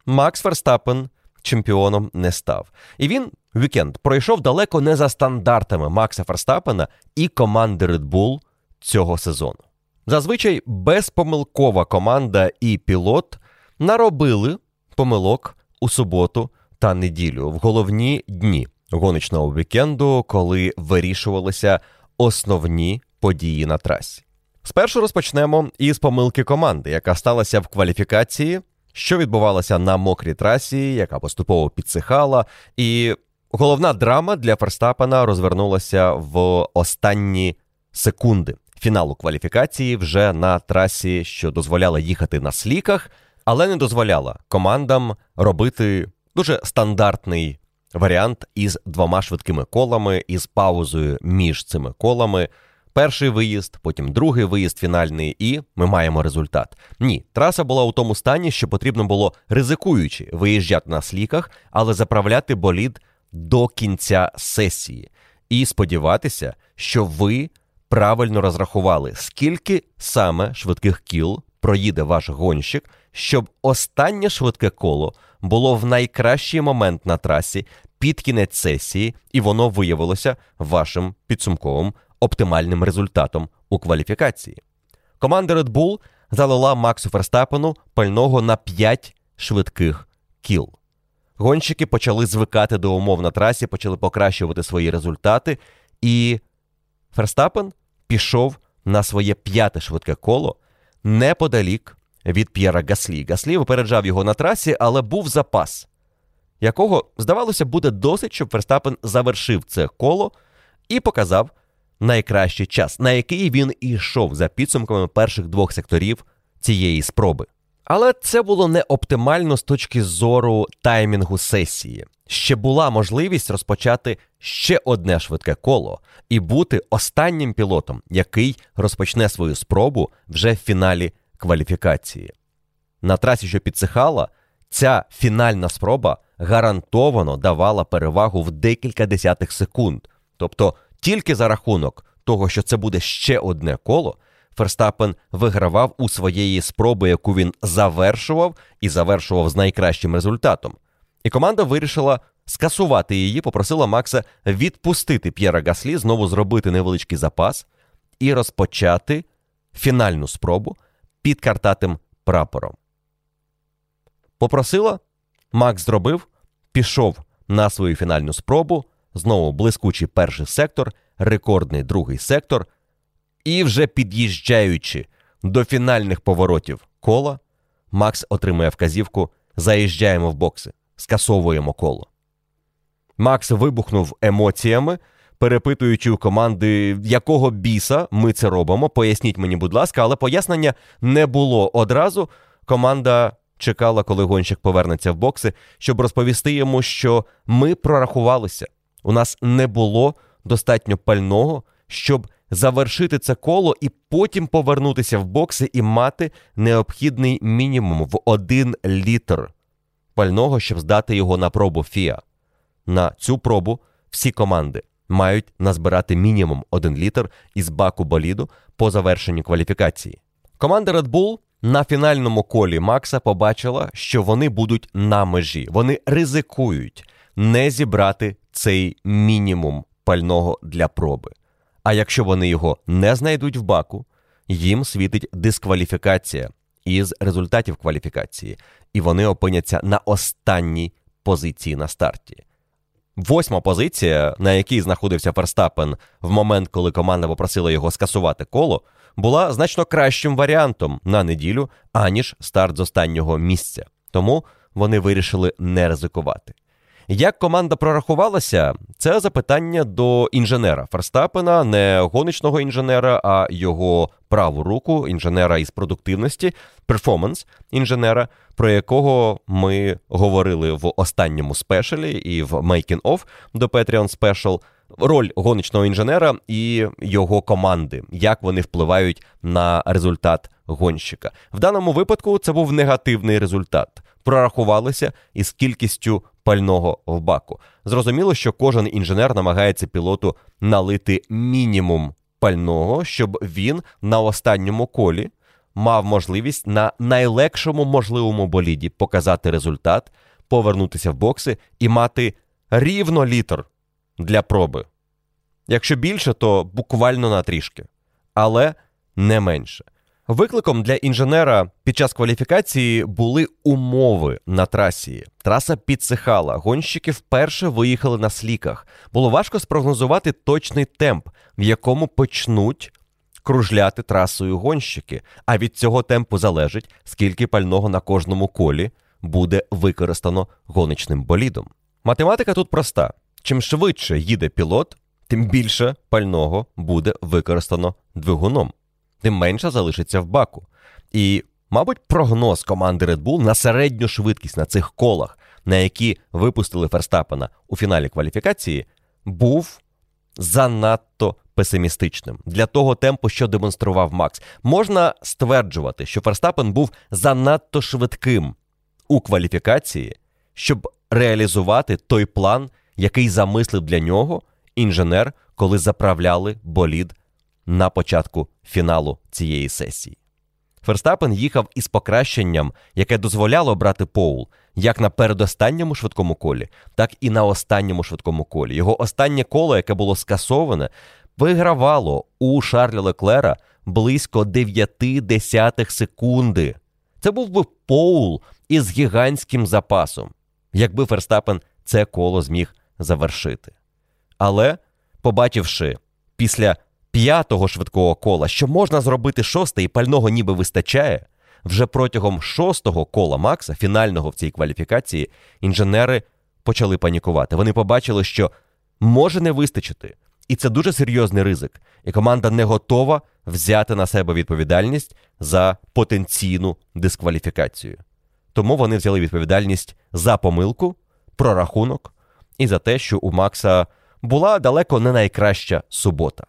Макс Верстапен чемпіоном не став. І він вікенд пройшов далеко не за стандартами Макса Ферстапена і команди Red Bull цього сезону. Зазвичай безпомилкова команда і пілот наробили помилок у суботу та неділю в головні дні гоночного вікенду, коли вирішувалися основні події на трасі. Спершу розпочнемо із помилки команди, яка сталася в кваліфікації, що відбувалася на мокрій трасі, яка поступово підсихала, і головна драма для Ферстапена розвернулася в останні секунди фіналу кваліфікації вже на трасі, що дозволяла їхати на сліках, але не дозволяла командам робити дуже стандартний варіант із двома швидкими колами, із паузою між цими колами. Перший виїзд, потім другий виїзд фінальний, і ми маємо результат. Ні, траса була у тому стані, що потрібно було ризикуючи виїжджати на сліках, але заправляти болід до кінця сесії і сподіватися, що ви правильно розрахували, скільки саме швидких кіл проїде ваш гонщик, щоб останнє швидке коло було в найкращий момент на трасі під кінець сесії, і воно виявилося вашим підсумковим оптимальним результатом у кваліфікації. Команда Red Bull залила Максу Ферстапену пального на 5 швидких кіл. Гонщики почали звикати до умов на трасі, почали покращувати свої результати, і Ферстапен пішов на своє п'яте швидке коло неподалік від П'єра Гаслі. Гаслі випереджав його на трасі, але був запас, якого, здавалося, буде досить, щоб Ферстапен завершив це коло і показав найкращий час, на який він і йшов за підсумками перших двох секторів цієї спроби. Але це було не оптимально з точки зору таймінгу сесії. Ще була можливість розпочати ще одне швидке коло і бути останнім пілотом, який розпочне свою спробу вже в фіналі кваліфікації. На трасі, що підсихала, ця фінальна спроба гарантовано давала перевагу в декілька десятих секунд. Тобто тільки за рахунок того, що це буде ще одне коло, Ферстапен вигравав у своєї спроби, яку він завершував і завершував з найкращим результатом. І команда вирішила скасувати її, попросила Макса відпустити П'єра Гаслі, знову зробити невеличкий запас і розпочати фінальну спробу під картатим прапором. Попросила, Макс зробив, пішов на свою фінальну спробу. Знову блискучий перший сектор, рекордний другий сектор. І вже під'їжджаючи до фінальних поворотів кола, Макс отримує вказівку: заїжджаємо в бокси, скасовуємо коло. Макс вибухнув емоціями, перепитуючи у команди, якого біса ми це робимо. Поясніть мені, будь ласка, але пояснення не було одразу. Команда чекала, коли гонщик повернеться в бокси, щоб розповісти йому, що ми прорахувалися. У нас не було достатньо пального, щоб завершити це коло і потім повернутися в бокси і мати необхідний мінімум в один літр пального, щоб здати його на пробу ФІА. На цю пробу всі команди мають назбирати мінімум один літр із баку боліду по завершенню кваліфікації. Команда Red Bull на фінальному колі Макса побачила, що вони будуть на межі. Вони ризикують не зібрати цей мінімум пального для проби. А якщо вони його не знайдуть в баку, їм світить дискваліфікація із результатів кваліфікації, і вони опиняться на останній позиції на старті. Восьма позиція, на якій знаходився Ферстапен в момент, коли команда попросила його скасувати коло, була значно кращим варіантом на неділю, аніж старт з останнього місця. Тому вони вирішили не ризикувати. Як команда прорахувалася, це запитання до інженера Ферстапена, не гоночного інженера, а його праву руку, інженера із продуктивності, перформанс інженера, про якого ми говорили в останньому спешалі і в Making Of до Patreon Special. Роль гоночного інженера і його команди, як вони впливають на результат гонщика. В даному випадку це був негативний результат. Прорахувалися із кількістю пального в баку. Зрозуміло, що кожен інженер намагається пілоту налити мінімум пального, щоб він на останньому колі мав можливість на найлегшому можливому боліді показати результат, повернутися в бокси і мати рівно літр для проби. Якщо більше, то буквально на трішки, але не менше. Викликом для інженера під час кваліфікації були умови на трасі. Траса підсихала, гонщики вперше виїхали на сліках. Було важко спрогнозувати точний темп, в якому почнуть кружляти трасою гонщики. А від цього темпу залежить, скільки пального на кожному колі буде використано гоночним болідом. Математика тут проста: чим швидше їде пілот, тим більше пального буде використано двигуном тим менше залишиться в баку. І, мабуть, прогноз команди Red Bull на середню швидкість на цих колах, на які випустили Ферстапена у фіналі кваліфікації, був занадто песимістичним для того темпу, що демонстрував Макс. Можна стверджувати, що Ферстапен був занадто швидким у кваліфікації, щоб реалізувати той план, який замислив для нього інженер, коли заправляли болід на початку фіналу цієї сесії. Ферстапен їхав із покращенням, яке дозволяло брати Поул як на передостанньому швидкому колі, так і на останньому швидкому колі. Його останнє коло, яке було скасоване, вигравало у Шарля Леклера близько 9 десятих секунди. Це був би Поул із гігантським запасом, якби Ферстапен це коло зміг завершити. Але, побачивши після п'ятого швидкого кола, що можна зробити шосте і пального ніби вистачає, вже протягом шостого кола Макса, фінального в цій кваліфікації, інженери почали панікувати. Вони побачили, що може не вистачити, і це дуже серйозний ризик. І команда не готова взяти на себе відповідальність за потенційну дискваліфікацію. Тому вони взяли відповідальність за помилку, прорахунок і за те, що у Макса була далеко не найкраща субота.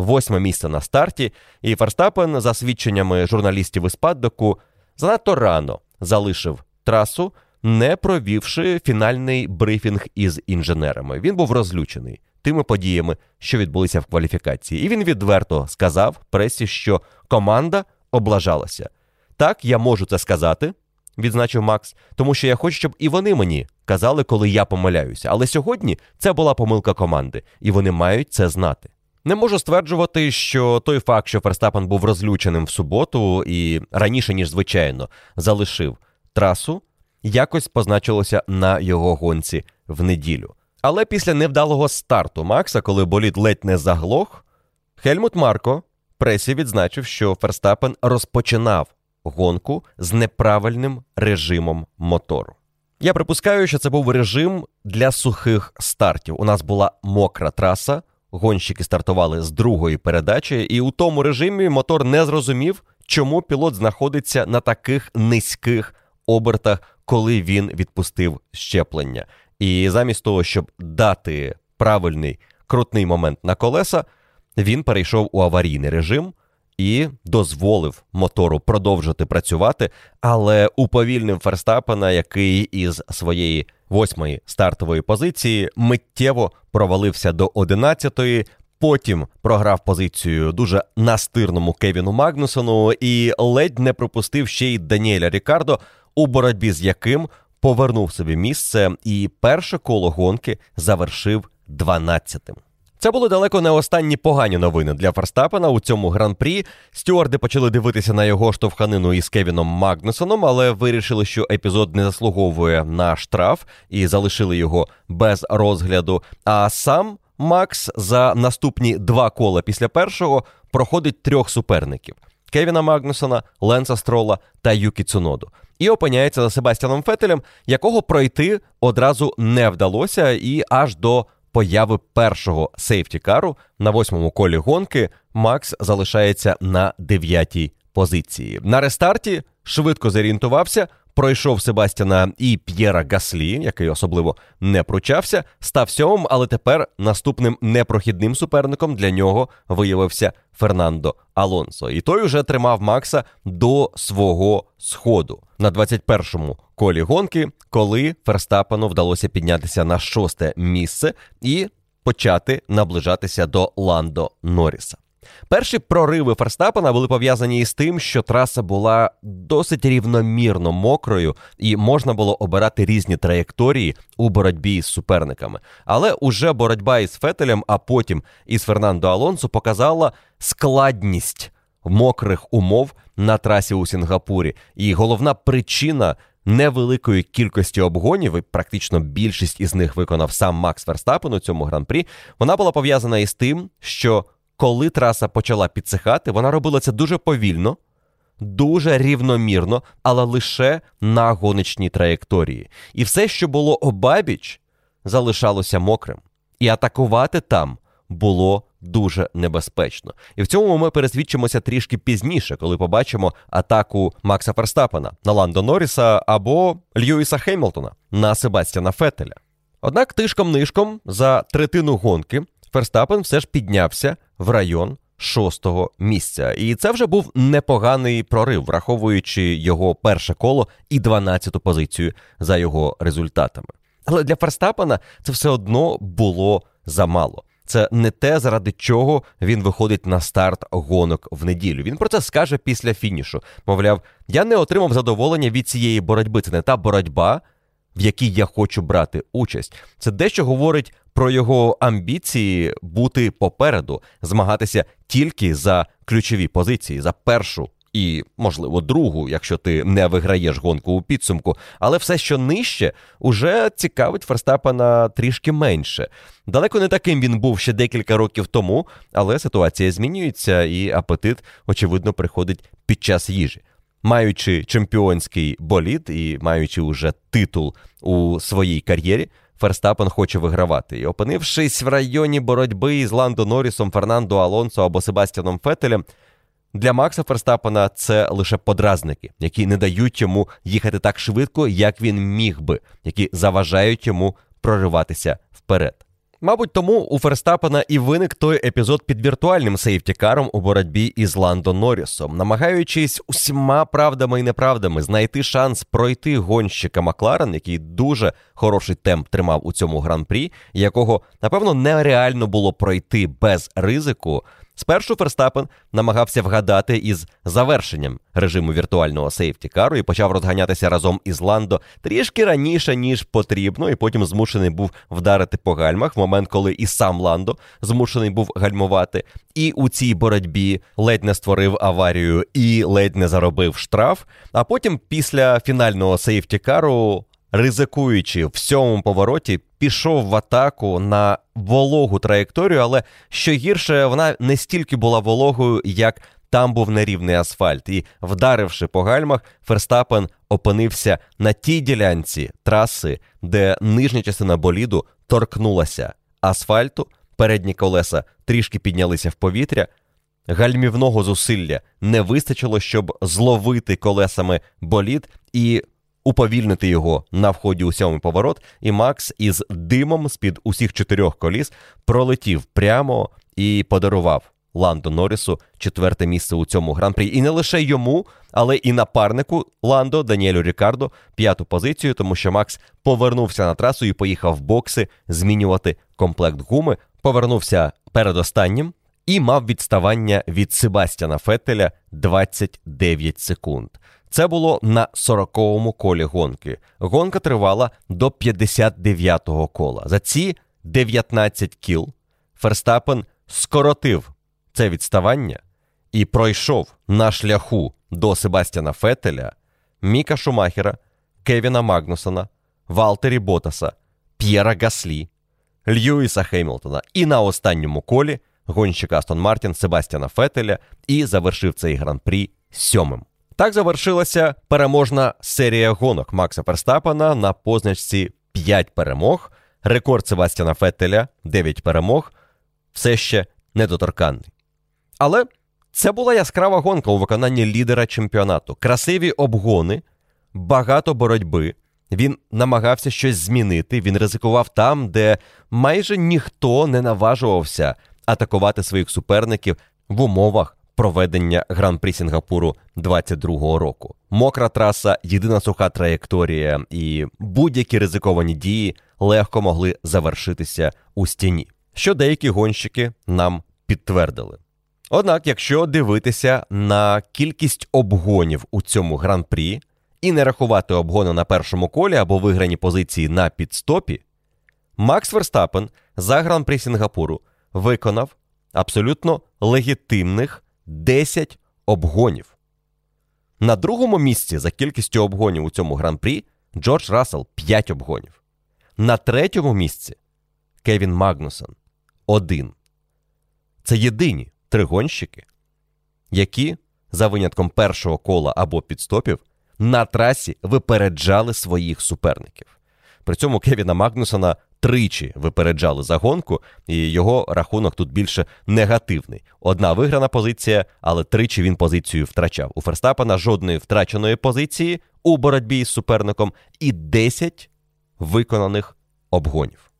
Восьме місце на старті, і Ферстапен, за свідченнями журналістів із паддоку, занадто рано залишив трасу, не провівши фінальний брифінг із інженерами. Він був розлючений тими подіями, що відбулися в кваліфікації. І він відверто сказав пресі, що команда облажалася. Так, я можу це сказати, відзначив Макс, тому що я хочу, щоб і вони мені казали, коли я помиляюся. Але сьогодні це була помилка команди, і вони мають це знати. Не можу стверджувати, що той факт, що Ферстапен був розлюченим в суботу і раніше, ніж звичайно, залишив трасу, якось позначилося на його гонці в неділю. Але після невдалого старту Макса, коли болід ледь не заглох, Хельмут Марко пресі відзначив, що Ферстапен розпочинав гонку з неправильним режимом мотору. Я припускаю, що це був режим для сухих стартів. У нас була мокра траса, гонщики стартували з другої передачі, і у тому режимі мотор не зрозумів, чому пілот знаходиться на таких низьких обертах, коли він відпустив щеплення. І замість того, щоб дати правильний крутний момент на колеса, він перейшов у аварійний режим і дозволив мотору продовжити працювати, але уповільнив Ферстапена, який із своєї восьмої стартової позиції миттєво провалився до одинадцятої. Потім програв позицію дуже настирному Кевіну Магнусону і ледь не пропустив ще й Даніеля Рікардо, у боротьбі з яким повернув собі місце і перше коло гонки завершив 12-тим. Це були далеко не останні погані новини для Ферстапена у цьому гран-прі. Стюарди почали дивитися на його штовханину із Кевіном Магнусоном, але вирішили, що епізод не заслуговує на штраф і залишили його без розгляду. А сам Макс за наступні два кола після першого проходить трьох суперників: Кевіна Магнусона, Ленса Строла та Юкі Цуноду. І опиняється за Себастьяном Фетелем, якого пройти одразу не вдалося, і аж до появи першого сейфтікару на восьмому колі гонки Макс залишається на дев'ятій позиції. На рестарті швидко зорієнтувався. Пройшов Себастьяна і П'єра Гаслі, який особливо не пручався, став сьомим, але тепер наступним непрохідним суперником для нього виявився Фернандо Алонсо. І той уже тримав Макса до свого сходу на 21-му колі гонки, коли Ферстапену вдалося піднятися на шосте місце і почати наближатися до Ландо Норріса. Перші прориви Ферстапена були пов'язані із тим, що траса була досить рівномірно мокрою, і можна було обирати різні траєкторії у боротьбі з суперниками. Але уже боротьба із Фетелем, а потім із Фернандо Алонсо показала складність мокрих умов на трасі у Сінгапурі. І головна причина. Невеликої кількості обгонів, і практично більшість із них виконав сам Макс Верстапен у цьому гран-прі. Вона була пов'язана із тим, що коли траса почала підсихати, вона робила це дуже повільно, дуже рівномірно, але лише на гоночній траєкторії. І все, що було обабіч, залишалося мокрим. І атакувати там було дуже небезпечно. І в цьому ми пересвідчимося трішки пізніше, коли побачимо атаку Макса Ферстапена на Ландо Норріса або Льюіса Хеймлтона на Себастьяна Фетеля. Однак тишком-нишком за третину гонки Ферстапен все ж піднявся в район шостого місця. І це вже був непоганий прорив, враховуючи його перше коло і 12-ту позицію за його результатами. Але для Ферстапена це все одно було замало. Це не те, заради чого він виходить на старт гонок в неділю. Він про це скаже після фінішу. Мовляв, я не отримав задоволення від цієї боротьби. Це не та боротьба, в якій я хочу брати участь. Це дещо говорить про його амбіції бути попереду, змагатися тільки за ключові позиції, за першу. І, можливо, другу, якщо ти не виграєш гонку у підсумку, але все, що нижче, уже цікавить Ферстапена трішки менше. Далеко не таким він був ще декілька років тому, але ситуація змінюється, і апетит, очевидно, приходить під час їжі. Маючи чемпіонський болід і маючи уже титул у своїй кар'єрі, Ферстапен хоче вигравати. І опинившись в районі боротьби із Ландо Норрісом, Фернандо Алонсо або Себастьяном Фетелем, для Макса Ферстапена це лише подразники, які не дають йому їхати так швидко, як він міг би, які заважають йому прориватися вперед. Мабуть, тому у Ферстапена і виник той епізод під віртуальним сейфтікаром у боротьбі із Ландо Норрісом, намагаючись усіма правдами і неправдами знайти шанс пройти гонщика Макларен, який дуже хороший темп тримав у цьому гран-прі, якого напевно нереально було пройти без ризику. Спершу Ферстапен намагався вгадати із завершенням режиму віртуального сейфтікару і почав розганятися разом із Ландо трішки раніше, ніж потрібно, і потім змушений був вдарити по гальмах в момент, коли і сам Ландо змушений був гальмувати. І у цій боротьбі ледь не створив аварію і ледь не заробив штраф. А потім, після фінального сейфтікару, ризикуючи в сьомому повороті, пішов в атаку на вологу траєкторію, але що гірше, вона не стільки була вологою, як там був нерівний асфальт. І, вдаривши по гальмах, Ферстапен опинився на тій ділянці траси, де нижня частина боліду торкнулася асфальту, передні колеса трішки піднялися в повітря. Гальмівного зусилля не вистачило, щоб зловити колесами болід і уповільнити його на вході у сьомий поворот, і Макс із димом з-під усіх чотирьох коліс пролетів прямо і подарував Ландо Норрісу четверте місце у цьому гран-прі. І не лише йому, але і напарнику Ландо Даніелю Рікардо п'яту позицію, тому що Макс повернувся на трасу і поїхав в бокси змінювати комплект гуми. Повернувся передостаннім і мав відставання від Себастьяна Феттеля 29 секунд. Це було на 40-му колі гонки. Гонка тривала до 59-го кола. За ці 19 кіл Ферстапен скоротив це відставання і пройшов на шляху до Себастьяна Фетеля, Міка Шумахера, Кевіна Магнусона, Валтері Ботаса, П'єра Гаслі, Льюіса Хеймлтона і на останньому колі гонщик Астон Мартін Себастьяна Фетеля і завершив цей гран-прі сьомим. Так завершилася переможна серія гонок Макса Ферстапена на позначці 5 перемог. Рекорд Себастьяна Феттеля 9 перемог, все ще недоторканний. Але це була яскрава гонка у виконанні лідера чемпіонату. Красиві обгони, багато боротьби. Він намагався щось змінити. Він ризикував там, де майже ніхто не наважувався атакувати своїх суперників в умовах проведення гран-прі Сінгапуру 22-го року. Мокра траса, єдина суха траєкторія, і будь-які ризиковані дії легко могли завершитися у стіні, що деякі гонщики нам підтвердили. Однак, якщо дивитися на кількість обгонів у цьому гран-прі і не рахувати обгони на першому колі або виграні позиції на підстопі, Макс Верстапен за гран-прі Сінгапуру виконав абсолютно легітимних 10 обгонів. На другому місці за кількістю обгонів у цьому гран-прі Джордж Рассел 5 обгонів. На третьому місці Кевін Магнусон 1. Це єдині три гонщики, які за винятком першого кола або підстопів на трасі випереджали своїх суперників. При цьому Кевіна Магнусона тричі випереджали за гонку, і його рахунок тут більше негативний. Одна виграна позиція, але тричі він позицію втрачав. У Ферстапена жодної втраченої позиції у боротьбі із суперником і 10 виконаних обгонів.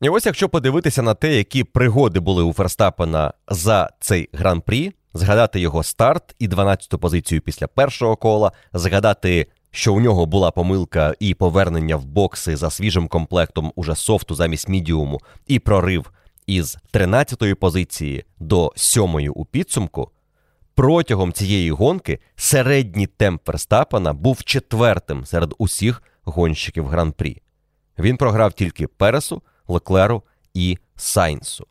І ось якщо подивитися на те, які пригоди були у Ферстапена за цей гран-прі, згадати його старт і 12-ту позицію після першого кола, згадати що у нього була помилка і повернення в бокси за свіжим комплектом уже софту замість мідіуму, і прорив із 13-ї позиції до 7-ї у підсумку, протягом цієї гонки середній темп Верстапена був четвертим серед усіх гонщиків гран-прі. Він програв тільки Пересу, Леклеру і Сайнсу.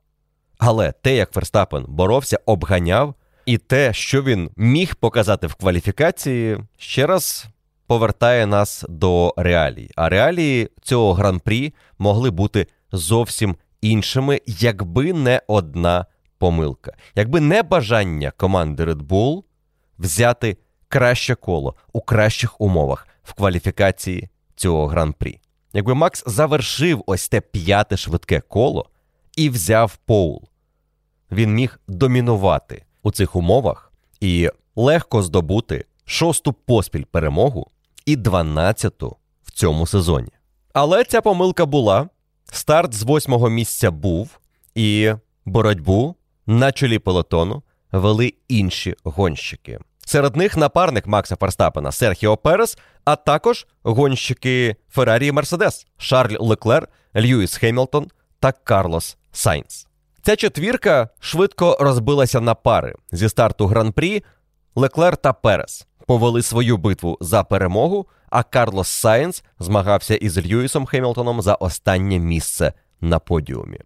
Але те, як Ферстапен боровся, обганяв, і те, що він міг показати в кваліфікації, ще раз повертає нас до реалій. А реалії цього гран-прі могли бути зовсім іншими, якби не одна помилка, якби не бажання команди Red Bull взяти краще коло у кращих умовах в кваліфікації цього гран-прі. Якби Макс завершив ось те п'яте швидке коло і взяв поул, він міг домінувати у цих умовах і легко здобути шосту поспіль перемогу і дванадцяту в цьому сезоні. Але ця помилка була. Старт з восьмого місця був, і боротьбу на чолі пелотону вели інші гонщики. Серед них напарник Макса Ферстапена Серхіо Перес, а також гонщики Феррарі і Мерседес Шарль Леклер, Льюіс Хемілтон та Карлос Сайнс. Ця четвірка швидко розбилася на пари зі старту гран-прі. Леклер та Перес повели свою битву за перемогу, а Карлос Сайнс змагався із Льюісом Хемілтоном за останнє місце на подіумі.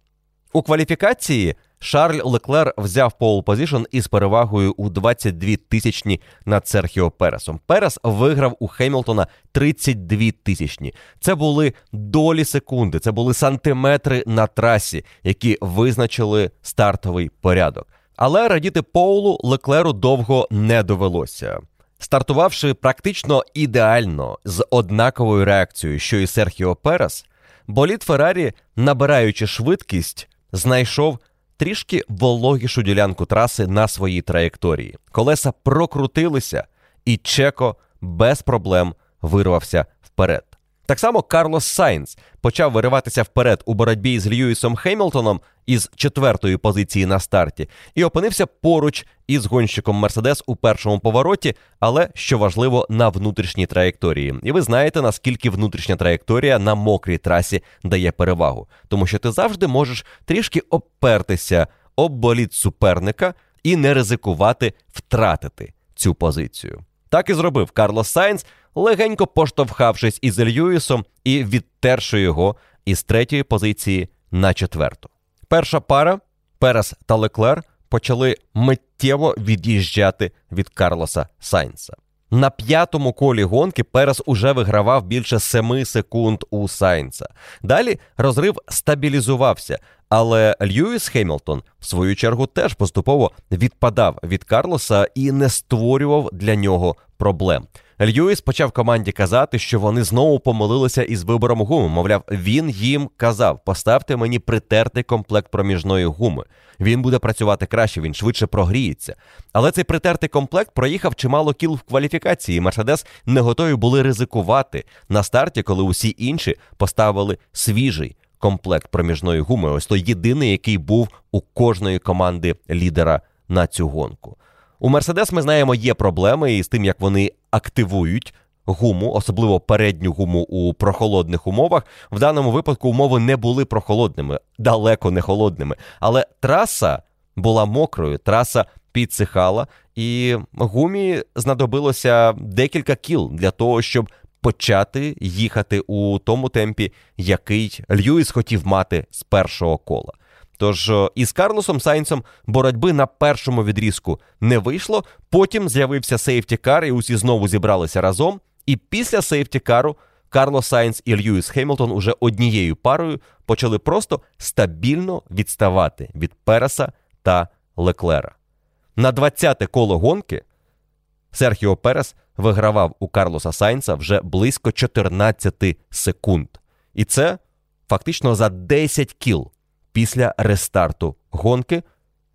У кваліфікації Шарль Леклер взяв pole position із перевагою у 22 тисячні над Серхіо Пересом. Перес виграв у Хемілтона 32 тисячні. Це були долі секунди, це були сантиметри на трасі, які визначили стартовий порядок. Але радіти Поулу Леклеру довго не довелося. Стартувавши практично ідеально з однаковою реакцією, що і Серхіо Перес, боліт Феррарі, набираючи швидкість, знайшов трішки вологішу ділянку траси на своїй траєкторії. Колеса прокрутилися, і Чеко без проблем вирвався вперед. Так само Карлос Сайнс почав вириватися вперед у боротьбі з Льюісом Хемілтоном із четвертої позиції на старті і опинився поруч із гонщиком Мерседес у першому повороті, але що важливо на внутрішній траєкторії. І ви знаєте, наскільки внутрішня траєкторія на мокрій трасі дає перевагу, тому що ти завжди можеш трішки обпертися об болід суперника і не ризикувати втратити цю позицію. Так і зробив Карлос Сайнс, легенько поштовхавшись із Льюісом і відтерши його із третьої позиції на четверту. Перша пара Перес та Леклер почали миттєво від'їжджати від Карлоса Сайнса. На п'ятому колі гонки Перес уже вигравав більше 7 секунд у Сайнса. Далі розрив стабілізувався, але Льюіс Хемілтон, в свою чергу, теж поступово відпадав від Карлоса і не створював для нього проблем. Льюіс почав команді казати, що вони знову помилилися із вибором гуми. Мовляв, він їм казав: поставте мені притертий комплект проміжної гуми. Він буде працювати краще, він швидше прогріється. Але цей притертий комплект проїхав чимало кіл в кваліфікації. Мерседес не готові були ризикувати на старті, коли усі інші поставили свіжий комплект проміжної гуми. Ось той єдиний, який був у кожної команди лідера на цю гонку. У Мерседес ми знаємо, є проблеми із тим, як вони активують гуму, особливо передню гуму у прохолодних умовах. В даному випадку умови не були прохолодними, далеко не холодними. Але траса була мокрою, траса підсихала, і гумі знадобилося декілька кіл для того, щоб почати їхати у тому темпі, який Льюіс хотів мати з першого кола. Тож із Карлосом Сайнсом боротьби на першому відрізку не вийшло. Потім з'явився safety car, і усі знову зібралися разом. І після safety car у Карлос Сайнс і Льюіс Хемілтон уже однією парою почали просто стабільно відставати від Переса та Леклера. На 20-те коло гонки Серхіо Перес вигравав у Карлоса Сайнса вже близько 14 секунд. І це фактично за 10 кіл після рестарту гонки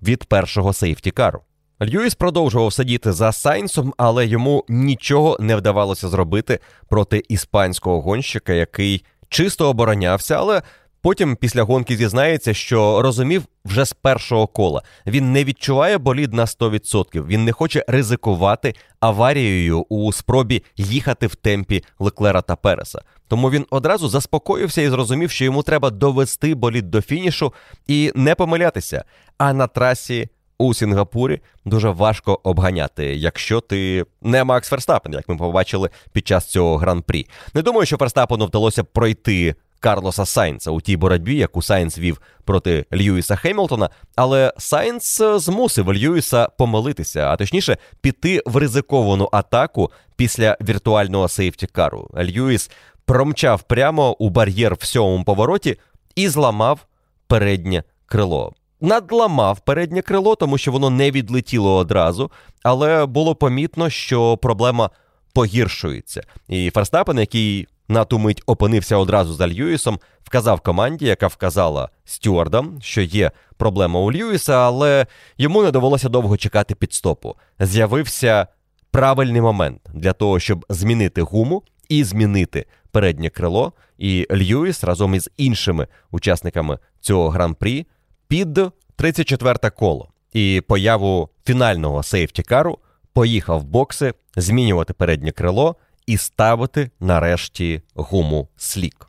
від першого сейфтікару. Льюіс продовжував сидіти за Сайнсом, але йому нічого не вдавалося зробити проти іспанського гонщика, який чисто оборонявся, але потім після гонки зізнається, що розумів вже з першого кола. Він не відчуває болід на 100%. Він не хоче ризикувати аварією у спробі їхати в темпі Леклера та Переса. Тому він одразу заспокоївся і зрозумів, що йому треба довести болід до фінішу і не помилятися. А на трасі у Сінгапурі дуже важко обганяти, якщо ти не Макс Ферстапен, як ми побачили під час цього гран-прі. Не думаю, що Ферстапену вдалося пройти. Карлоса Сайнца у тій боротьбі, яку Сайнц вів проти Льюіса Хемілтона, але Сайнц змусив Льюіса помилитися, а точніше піти в ризиковану атаку після віртуального сейфтікару. Льюіс промчав прямо у бар'єр в сьомому повороті і зламав переднє крило. Надламав переднє крило, тому що воно не відлетіло одразу, але було помітно, що проблема погіршується. І Ферстапен, який на ту мить опинився одразу за Льюісом, вказав команді, яка вказала стюардам, що є проблема у Льюіса, але йому не довелося довго чекати підстопу. З'явився правильний момент для того, щоб змінити гуму і змінити переднє крило. І Льюіс разом із іншими учасниками цього гран-прі під 34 коло і появу фінального сейфтікару поїхав в бокси змінювати переднє крило і ставити нарешті гуму слік.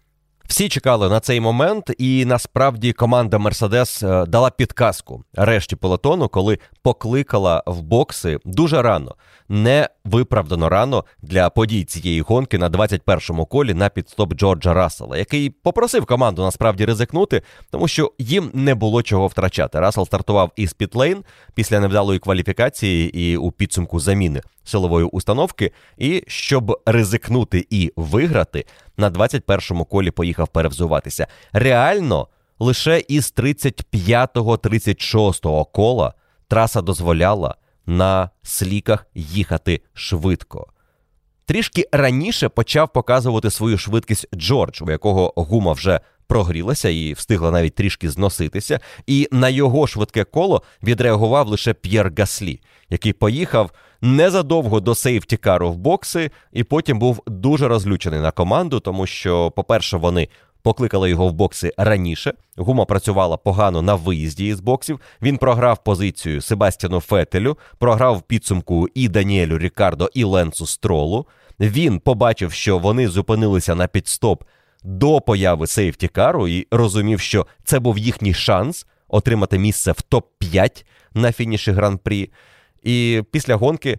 Всі чекали на цей момент, і насправді команда Мерседес дала підказку решті пелотону, коли покликала в бокси дуже рано, не виправдано рано для подій цієї гонки на 21-му колі на підстоп Джорджа Рассела, який попросив команду насправді ризикнути, тому що їм не було чого втрачати. Рассел стартував із Пітлейн після невдалої кваліфікації і у підсумку заміни силової установки. І щоб ризикнути і виграти, на 21-му колі поїхав перевзуватися. Реально, лише із 35-36 кола траса дозволяла на сліках їхати швидко. Трішки раніше почав показувати свою швидкість Джордж, у якого гума вже прогрілася і встигла навіть трішки зноситися. І на його швидке коло відреагував лише П'єр Гаслі, який поїхав незадовго до сейфтікару в бокси, і потім був дуже розлючений на команду, тому що, по-перше, вони покликали його в бокси раніше. Гума працювала погано на виїзді із боксів. Він програв позицію Себастьяну Фетелю, програв в підсумку і Даніелю Рікардо, і Ленцу Стролу. Він побачив, що вони зупинилися на підстоп до появи сейфтікару і розумів, що це був їхній шанс отримати місце в топ-5 на фініші гран-прі. І після гонки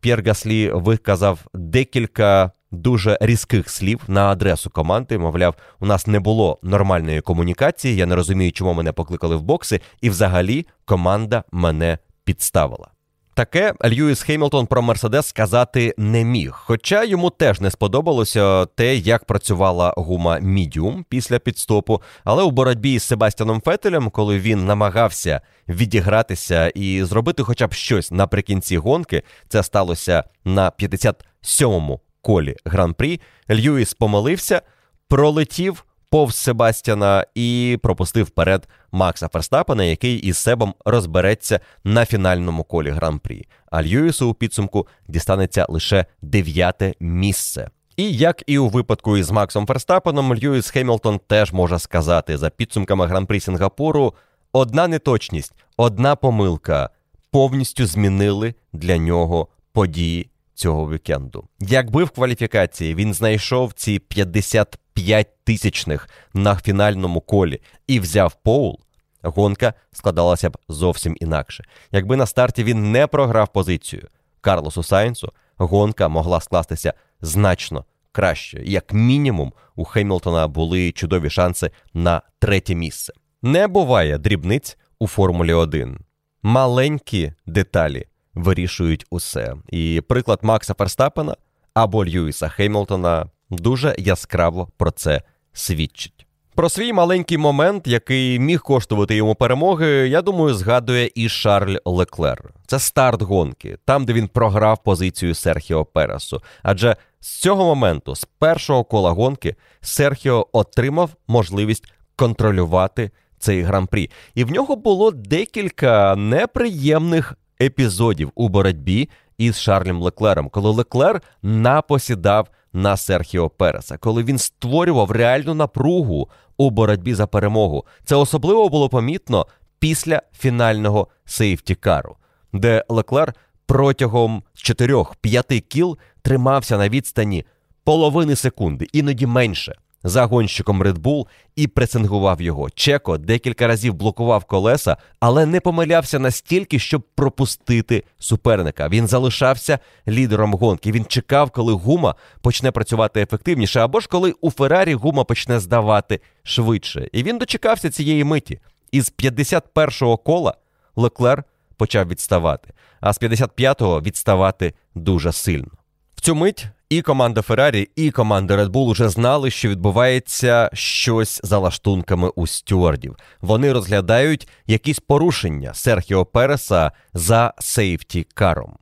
П'єр Гаслі виказав декілька дуже різких слів на адресу команди. Мовляв, у нас не було нормальної комунікації. Я не розумію, чому мене покликали в бокси, і взагалі команда мене підставила. Таке Льюіс Хемілтон про Мерседес сказати не міг. Хоча йому теж не сподобалося те, як працювала гума Мідіум після піт-стопу. Але у боротьбі з Себастьяном Фетелем, коли він намагався відігратися і зробити хоча б щось наприкінці гонки, це сталося на 57-му колі гран-прі. Льюіс помилився, пролетів повз Себастьяна і пропустив вперед Макса Ферстапена, який із Себом розбереться на фінальному колі гран-прі. А Льюісу у підсумку дістанеться лише дев'яте місце. І як і у випадку із Максом Ферстапеном, Льюіс Хемілтон теж може сказати за підсумками гран-прі Сінгапуру: одна неточність, одна помилка повністю змінили для нього події цього вікенду. Якби в кваліфікації він знайшов ці 55 тисячних на фінальному колі і взяв поул, гонка складалася б зовсім інакше. Якби на старті він не програв позицію Карлосу Сайнсу, гонка могла скластися значно краще. Як мінімум, у Хемілтона були чудові шанси на третє місце. Не буває дрібниць у Формулі 1. Маленькі деталі вирішують усе. І приклад Макса Ферстапена або Льюіса Хеймлтона дуже яскраво про це свідчить. Про свій маленький момент, який міг коштувати йому перемоги, я думаю, згадує і Шарль Леклер. Це старт гонки, там, де він програв позицію Серхіо Пересу. Адже з цього моменту, з першого кола гонки, Серхіо отримав можливість контролювати цей гран-прі. І в нього було декілька неприємних епізодів у боротьбі із Шарлем Леклером, коли Леклер напосідав на Серхіо Переса, коли він створював реальну напругу у боротьбі за перемогу. Це особливо було помітно після фінального сейфтікару, де Леклер протягом 4-5 кіл тримався на відстані половини секунди, іноді менше. За гонщиком Red Bull і пресингував його. Чеко декілька разів блокував колеса, але не помилявся настільки, щоб пропустити суперника. Він залишався лідером гонки. Він чекав, коли гума почне працювати ефективніше, або ж коли у Феррарі гума почне здавати швидше. І він дочекався цієї миті. Із 51-го кола Леклер почав відставати, а з 55-го відставати дуже сильно. В цю мить і команда Феррарі, і команда Red Bull уже знали, що відбувається щось за лаштунками у стюардів. Вони розглядають якісь порушення Серхіо Переса за сейфті каром.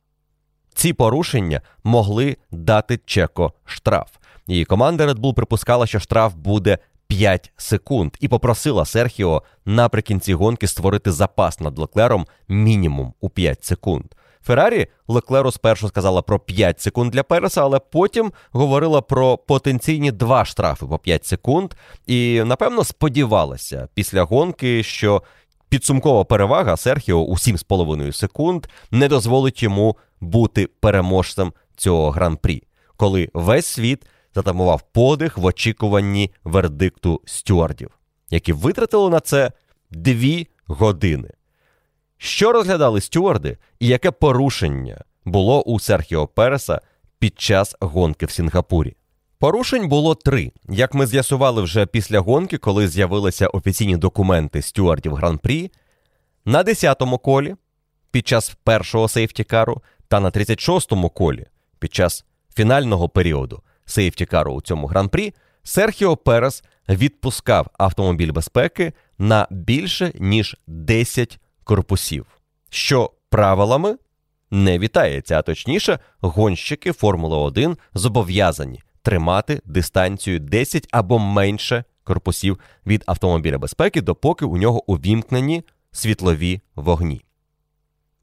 Ці порушення могли дати Чеко штраф. І команда Red Bull припускала, що штраф буде 5 секунд, і попросила Серхіо наприкінці гонки створити запас над Леклером мінімум у 5 секунд. Феррарі Леклеру спершу сказала про 5 секунд для Переса, але потім говорила про потенційні два штрафи по 5 секунд. І напевно сподівалася після гонки, що підсумкова перевага Серхіо у 7,5 секунд не дозволить йому бути переможцем цього гран-прі, коли весь світ затамував подих в очікуванні вердикту стюардів, які витратили на це дві години. Що розглядали стюарди і яке порушення було у Серхіо Переса під час гонки в Сінгапурі? Порушень було три. Як ми з'ясували вже після гонки, коли з'явилися офіційні документи стюардів гран-прі, на 10-му колі під час першого сейфтікару та на 36-му колі під час фінального періоду сейфтікару у цьому гран-прі Серхіо Перес відпускав автомобіль безпеки на більше ніж 10 корпусів, що правилами не вітається, а точніше, гонщики Формули 1 зобов'язані тримати дистанцію 10 або менше корпусів від автомобіля безпеки, допоки у нього увімкнені світлові вогні.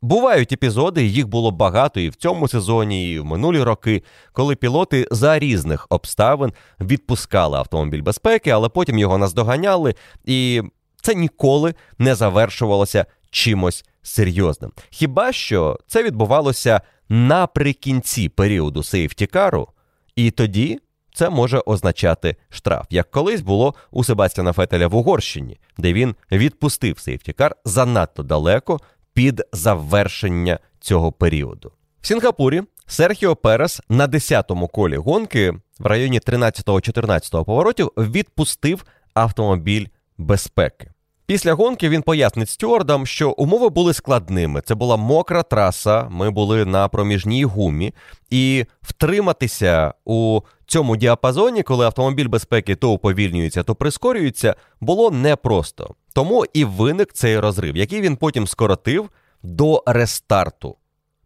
Бувають епізоди, їх було багато і в цьому сезоні, і в минулі роки, коли пілоти за різних обставин відпускали автомобіль безпеки, але потім його наздоганяли, і це ніколи не завершувалося чимось серйозним. Хіба що це відбувалося наприкінці періоду сейфтікару, і тоді це може означати штраф, як колись було у Себастьяна Фетеля в Угорщині, де він відпустив сейфтікар занадто далеко під завершення цього періоду. В Сінгапурі Серхіо Перес на 10-му колі гонки в районі 13-14 поворотів відпустив автомобіль безпеки. Після гонки він пояснить стюардам, що умови були складними. Це була мокра траса, ми були на проміжній гумі, і втриматися у цьому діапазоні, коли автомобіль безпеки то уповільнюється, то прискорюється, було непросто. Тому і виник цей розрив, який він потім скоротив до рестарту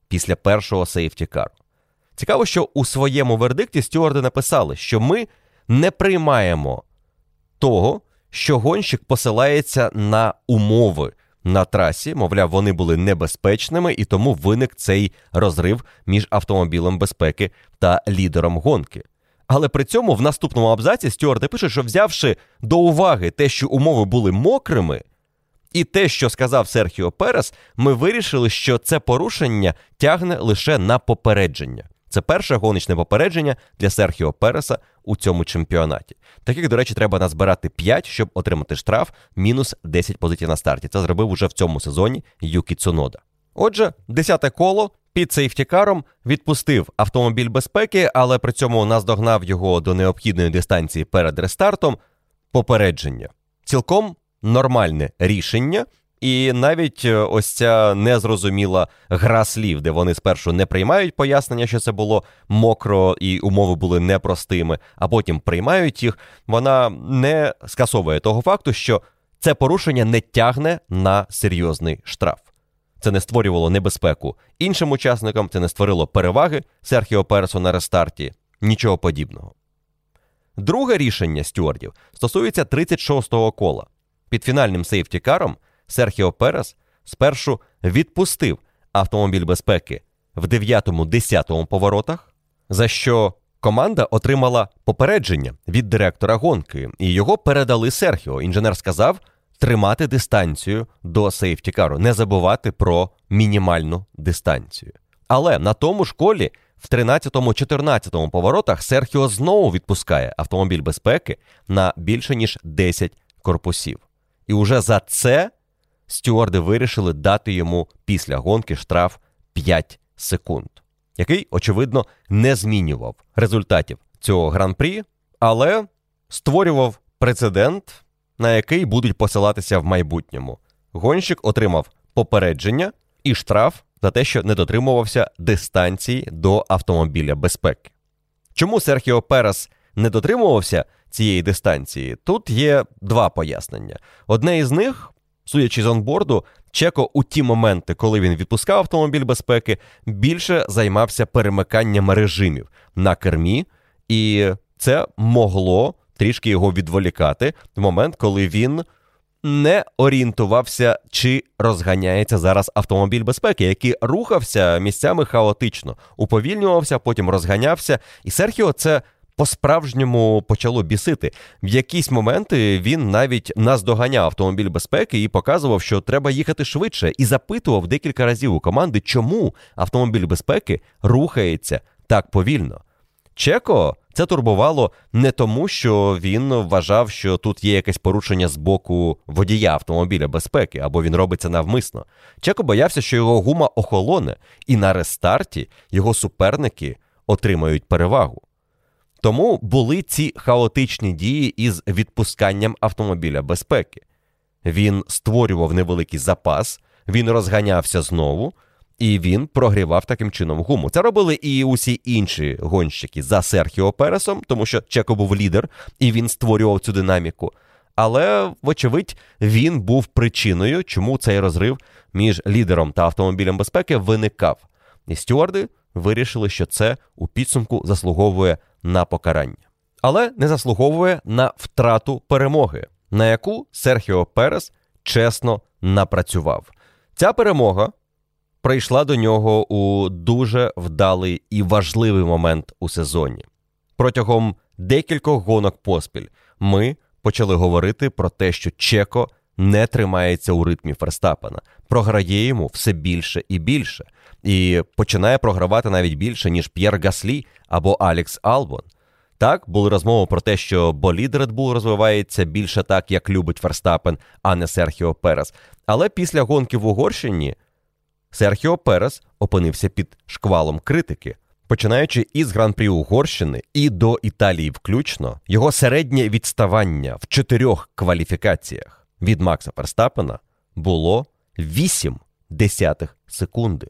після першого сейфтікару. Цікаво, що у своєму вердикті стюарди написали, що ми не приймаємо того, що гонщик посилається на умови на трасі, мовляв, вони були небезпечними, і тому виник цей розрив між автомобілем безпеки та лідером гонки. Але при цьому в наступному абзаці стюарди пишуть, що взявши до уваги те, що умови були мокрими, і те, що сказав Серхіо Перес, ми вирішили, що це порушення тягне лише на попередження. Це перше гоночне попередження для Серхіо Переса у цьому чемпіонаті. Таких, до речі, треба назбирати 5, щоб отримати штраф, мінус 10 позицій на старті. Це зробив уже в цьому сезоні Юкі Цунода. Отже, 10 коло під сейфтікаром відпустив автомобіль безпеки, але при цьому наздогнав його до необхідної дистанції перед рестартом. Попередження. Цілком нормальне рішення. І навіть е, ось ця незрозуміла гра слів, де вони спершу не приймають пояснення, що це було мокро і умови були непростими, а потім приймають їх. Вона не скасовує того факту, що це порушення не тягне на серйозний штраф. Це не створювало небезпеку іншим учасникам, це не створило переваги Серхіо Пересу на рестарті, нічого подібного. Друге рішення стюардів стосується 36-го кола. Під фінальним сейфтікаром Серхіо Перес спершу відпустив автомобіль безпеки в 9-10 поворотах, за що команда отримала попередження від директора гонки, і його передали Серхіо. Інженер сказав тримати дистанцію до сейфтікару, не забувати про мінімальну дистанцію. Але на тому ж колі в 13-14 поворотах Серхіо знову відпускає автомобіль безпеки на більше ніж 10 корпусів. І уже за це стюарди вирішили дати йому після гонки штраф 5 секунд, який, очевидно, не змінював результатів цього гран-прі, але створював прецедент, на який будуть посилатися в майбутньому. Гонщик отримав попередження і штраф за те, що не дотримувався дистанції до автомобіля безпеки. Чому Серхіо Перес не дотримувався цієї дистанції? Тут є два пояснення. Одне із них, судячи з онборду, Чеко у ті моменти, коли він відпускав автомобіль безпеки, більше займався перемиканням режимів на кермі, і це могло трішки його відволікати в момент, коли він не орієнтувався, чи розганяється зараз автомобіль безпеки, який рухався місцями хаотично, уповільнювався, потім розганявся. І Серхіо це по-справжньому почало бісити. В якісь моменти він навіть наздоганяв автомобіль безпеки і показував, що треба їхати швидше, і запитував декілька разів у команди, чому автомобіль безпеки рухається так повільно. Чеко це турбувало не тому, що він вважав, що тут є якесь порушення з боку водія автомобіля безпеки, або він робиться навмисно. Чеко боявся, що його гума охолоне, і на рестарті його суперники отримають перевагу. Тому були ці хаотичні дії із відпусканням автомобіля безпеки. Він створював невеликий запас, він розганявся знову, і він прогрівав таким чином гуму. Це робили і усі інші гонщики за Серхіо Пересом, тому що Чеко був лідер, і він створював цю динаміку. Але, вочевидь, він був причиною, чому цей розрив між лідером та автомобілем безпеки виникав. І стюарди вирішили, що це у підсумку заслуговує на покарання, але не заслуговує на втрату перемоги, на яку Серхіо Перес чесно напрацював. Ця перемога прийшла до нього у дуже вдалий і важливий момент у сезоні. Протягом декількох гонок поспіль ми почали говорити про те, що Чеко не тримається у ритмі Ферстапена, програє йому все більше і більше, і починає програвати навіть більше, ніж П'єр Гаслі або Алекс Албон. Так, були розмови про те, що болід Red Bull розвивається більше так, як любить Ферстапен, а не Серхіо Перес. Але після гонки в Угорщині Серхіо Перес опинився під шквалом критики. Починаючи із гран-прі Угорщини і до Італії, включно, його середнє відставання в чотирьох кваліфікаціях від Макса Ферстапена було 8 десятих секунди.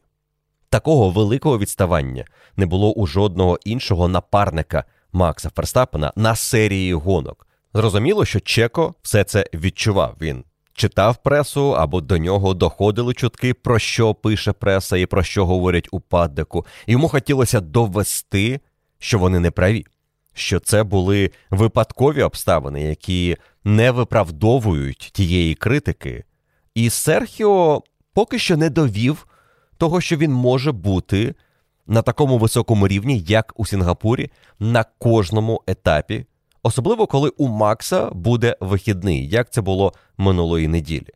Такого великого відставання не було у жодного іншого напарника Макса Ферстапена на серії гонок. Зрозуміло, що Чеко все це відчував. Він читав пресу або до нього доходили чутки, про що пише преса і про що говорять у паддеку. Йому хотілося довести, що вони не праві, що це були випадкові обставини, які не виправдовують тієї критики. І Серхіо поки що не довів того, що він може бути на такому високому рівні, як у Сінгапурі, на кожному етапі, особливо коли у Макса буде вихідний, як це було минулої неділі.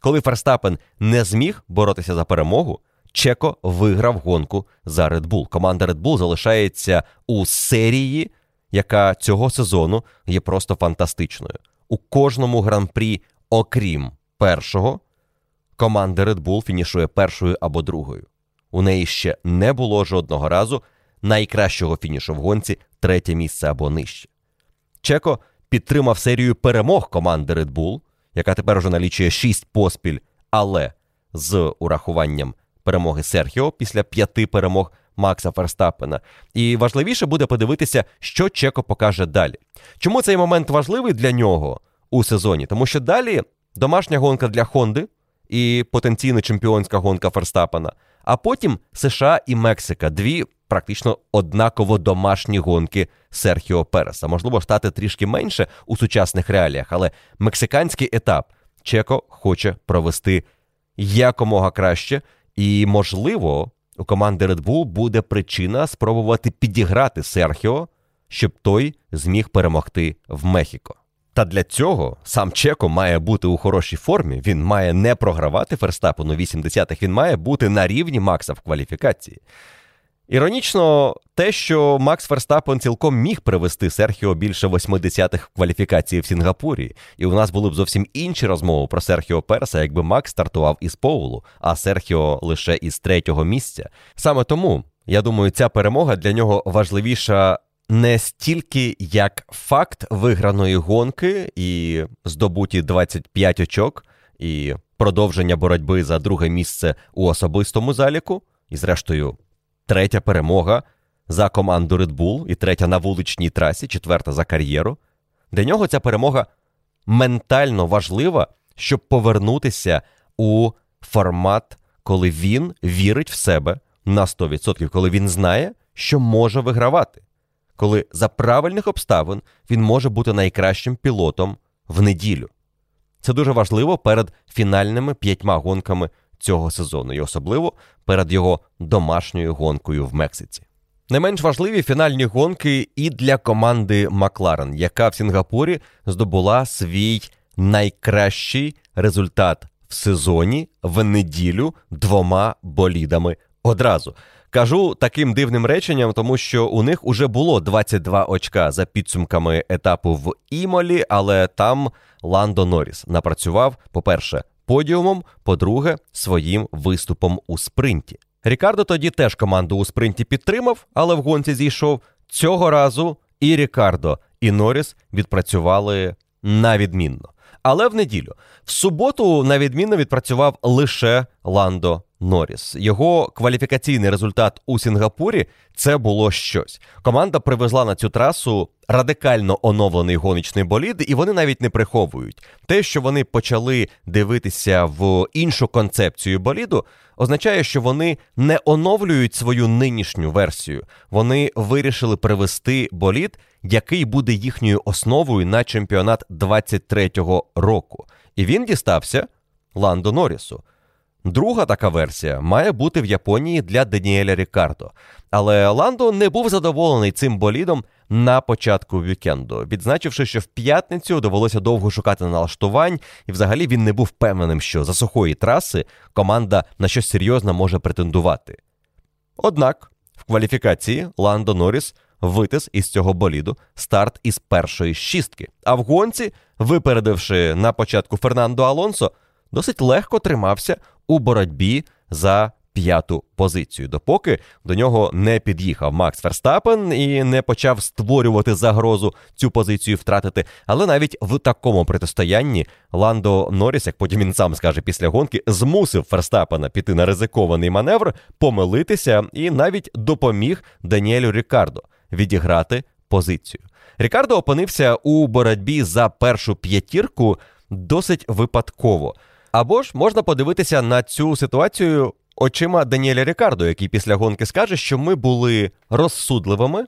Коли Ферстапен не зміг боротися за перемогу, Чеко виграв гонку за Red Bull. Команда Red Bull залишається у серії, яка цього сезону є просто фантастичною. У кожному гран-прі, окрім першого, команда Red Bull фінішує першою або другою. У неї ще не було жодного разу найкращого фінішу в гонці третє місце або нижче. Чеко підтримав серію перемог команди Red Bull, яка тепер уже налічує 6 поспіль, але з урахуванням перемоги Серхіо після п'яти перемог Макса Ферстапена. І важливіше буде подивитися, що Чеко покаже далі. Чому цей момент важливий для нього у сезоні? Тому що далі домашня гонка для Хонди і потенційно чемпіонська гонка Ферстапена, а потім США і Мексика дві практично однаково домашні гонки Серхіо Переса. Можливо, стати трішки менше у сучасних реаліях, але мексиканський етап Чеко хоче провести якомога краще, і, можливо, у команди Red Bull буде причина спробувати підіграти Серхіо, щоб той зміг перемогти в Мехіко. Та для цього сам Чеко має бути у хорошій формі. Він має не програвати Ферстапену 80-х, він має бути на рівні Макса в кваліфікації. Іронічно, те, що Макс Ферстапен цілком міг привести Серхіо більше 80-х в кваліфікації в Сінгапурі, і у нас були б зовсім інші розмови про Серхіо Переса, якби Макс стартував із Поулу, а Серхіо лише із третього місця. Саме тому я думаю, ця перемога для нього важливіша. Не стільки як факт виграної гонки і здобуті 25 очок, і продовження боротьби за друге місце у особистому заліку, і, зрештою, третя перемога за команду Red Bull і третя на вуличній трасі, четверта за кар'єру. Для нього ця перемога ментально важлива, щоб повернутися у формат, коли він вірить в себе на 100%, коли він знає, що може вигравати, коли за правильних обставин він може бути найкращим пілотом в неділю. Це дуже важливо перед фінальними п'ятьма гонками цього сезону, і особливо перед його домашньою гонкою в Мексиці. Не менш важливі фінальні гонки і для команди Макларен, яка в Сінгапурі здобула свій найкращий результат в сезоні в неділю двома болідами одразу. Кажу таким дивним реченням, тому що у них уже було 22 очка за підсумками етапу в Імолі, але там Ландо Норріс напрацював, по-перше, подіумом, по-друге, своїм виступом у спринті. Рікардо тоді теж команду у спринті підтримав, але в гонці зійшов. Цього разу і Рікардо, і Норріс відпрацювали на відмінно. Але в неділю, в суботу, на відмінно відпрацював лише Ландо Норріс. Його кваліфікаційний результат у Сінгапурі це було щось. Команда привезла на цю трасу радикально оновлений гоночний болід, і вони навіть не приховують. Те, що вони почали дивитися в іншу концепцію боліду, означає, що вони не оновлюють свою нинішню версію. Вони вирішили привести болід, який буде їхньою основою на чемпіонат 23-го року. І він дістався Ландо Норрісу. Друга така версія має бути в Японії для Даніеля Рікардо. Але Ландо не був задоволений цим болідом на початку вікенду, відзначивши, що в п'ятницю довелося довго шукати налаштувань, і взагалі він не був впевненим, що за сухої траси команда на щось серйозне може претендувати. Однак в кваліфікації Ландо Норріс витис із цього боліду старт із першої шістки, а в гонці, випередивши на початку Фернандо Алонсо, досить легко тримався у боротьбі за п'яту позицію, допоки до нього не під'їхав Макс Ферстапен і не почав створювати загрозу цю позицію втратити. Але навіть в такому протистоянні Ландо Норріс, як потім він сам скаже після гонки, змусив Ферстапена піти на ризикований маневр, помилитися і навіть допоміг Даніелю Рікардо відіграти позицію. Рікардо опинився у боротьбі за першу п'ятірку досить випадково. Або ж можна подивитися на цю ситуацію очима Даніеля Рікардо, який після гонки скаже, що ми були розсудливими,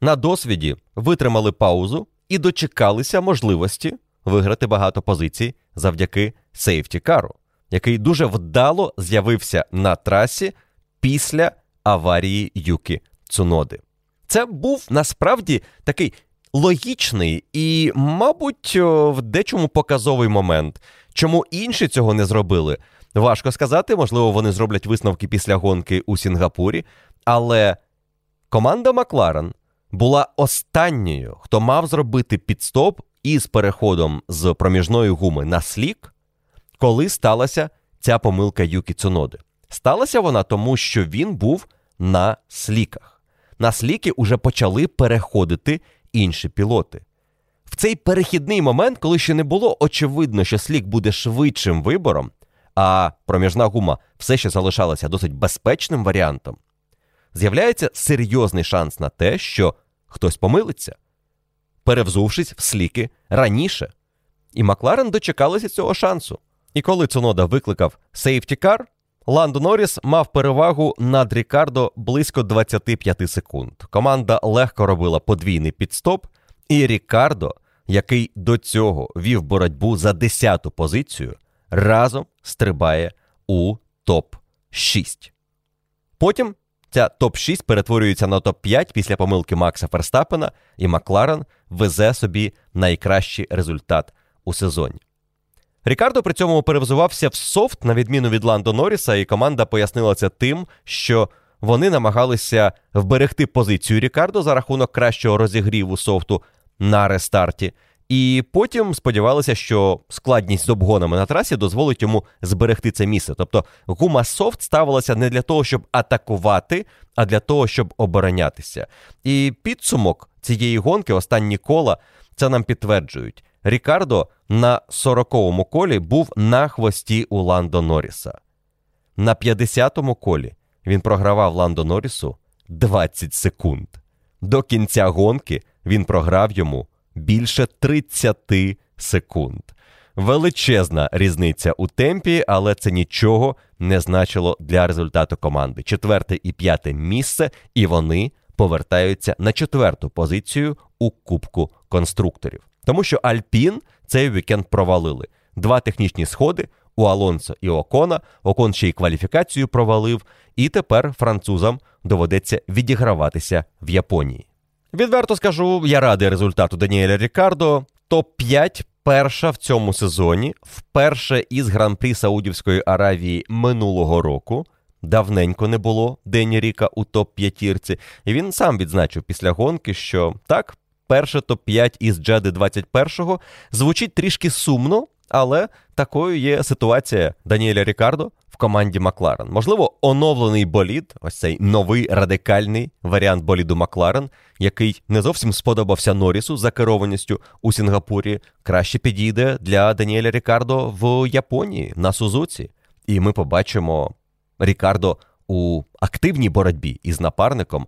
на досвіді витримали паузу і дочекалися можливості виграти багато позицій завдяки сейфті-кару, який дуже вдало з'явився на трасі після аварії Юки Цуноди. Це був насправді такий логічний і, мабуть, в дечому показовий момент. Чому інші цього не зробили? Важко сказати, можливо, вони зроблять висновки після гонки у Сінгапурі, але команда Макларен була останньою, хто мав зробити підстоп із переходом з проміжної гуми на слік, коли сталася ця помилка Юкі Цуноди. Сталася вона тому, що він був на сліках. На сліки уже почали переходити інші пілоти. В цей перехідний момент, коли ще не було очевидно, що слік буде швидшим вибором, а проміжна гума все ще залишалася досить безпечним варіантом, з'являється серйозний шанс на те, що хтось помилиться, перевзувшись в сліки раніше. І Макларен дочекалися цього шансу. І коли Цунода викликав сейфтікар, Ландо Норріс мав перевагу над Рікардо близько 25 секунд. Команда легко робила подвійний підстоп, і Рікардо, який до цього вів боротьбу за 10-ту позицію, разом стрибає у топ-6. Потім ця топ-6 перетворюється на топ-5 після помилки Макса Ферстапена, і Макларен везе собі найкращий результат у сезоні. Рікардо при цьому перевзувався в софт, на відміну від Ландо Норріса, і команда пояснила це тим, що вони намагалися вберегти позицію Рікардо за рахунок кращого розігріву софту на рестарті. І потім сподівалися, що складність з обгонами на трасі дозволить йому зберегти це місце. Тобто гума софт ставилася не для того, щоб атакувати, а для того, щоб оборонятися. І підсумок цієї гонки, останні кола, це нам підтверджують. Рікардо на 40-му колі був на хвості у Ландо Норріса. На 50-му колі він програвав Ландо Норрісу 20 секунд. До кінця гонки він програв йому більше 30 секунд. Величезна різниця у темпі, але це нічого не значило для результату команди. Четверте і п'яте місце, і вони повертаються на четверту позицію у Кубку конструкторів. Тому що Альпін цей вікенд провалили. Два технічні сходи у Алонсо і Окона. Окон ще й кваліфікацію провалив, і тепер французам доведеться відіграватися в Японії. Відверто скажу, я радий результату Даніеля Рікардо. Топ-5 перша в цьому сезоні, вперше із гран-прі Саудівської Аравії минулого року. Давненько не було Дені Ріка у топ-п'ятірці. І він сам відзначив після гонки, що так, перше топ-5 із Джеди 21-го звучить трішки сумно, але такою є ситуація Даніеля Рікардо в команді Макларен. Можливо, оновлений болід, ось цей новий радикальний варіант боліду Макларен, який не зовсім сподобався Норрісу за керованістю у Сінгапурі, краще підійде для Даніеля Рікардо в Японії на Сузуці. І ми побачимо Рікардо у активній боротьбі із напарником,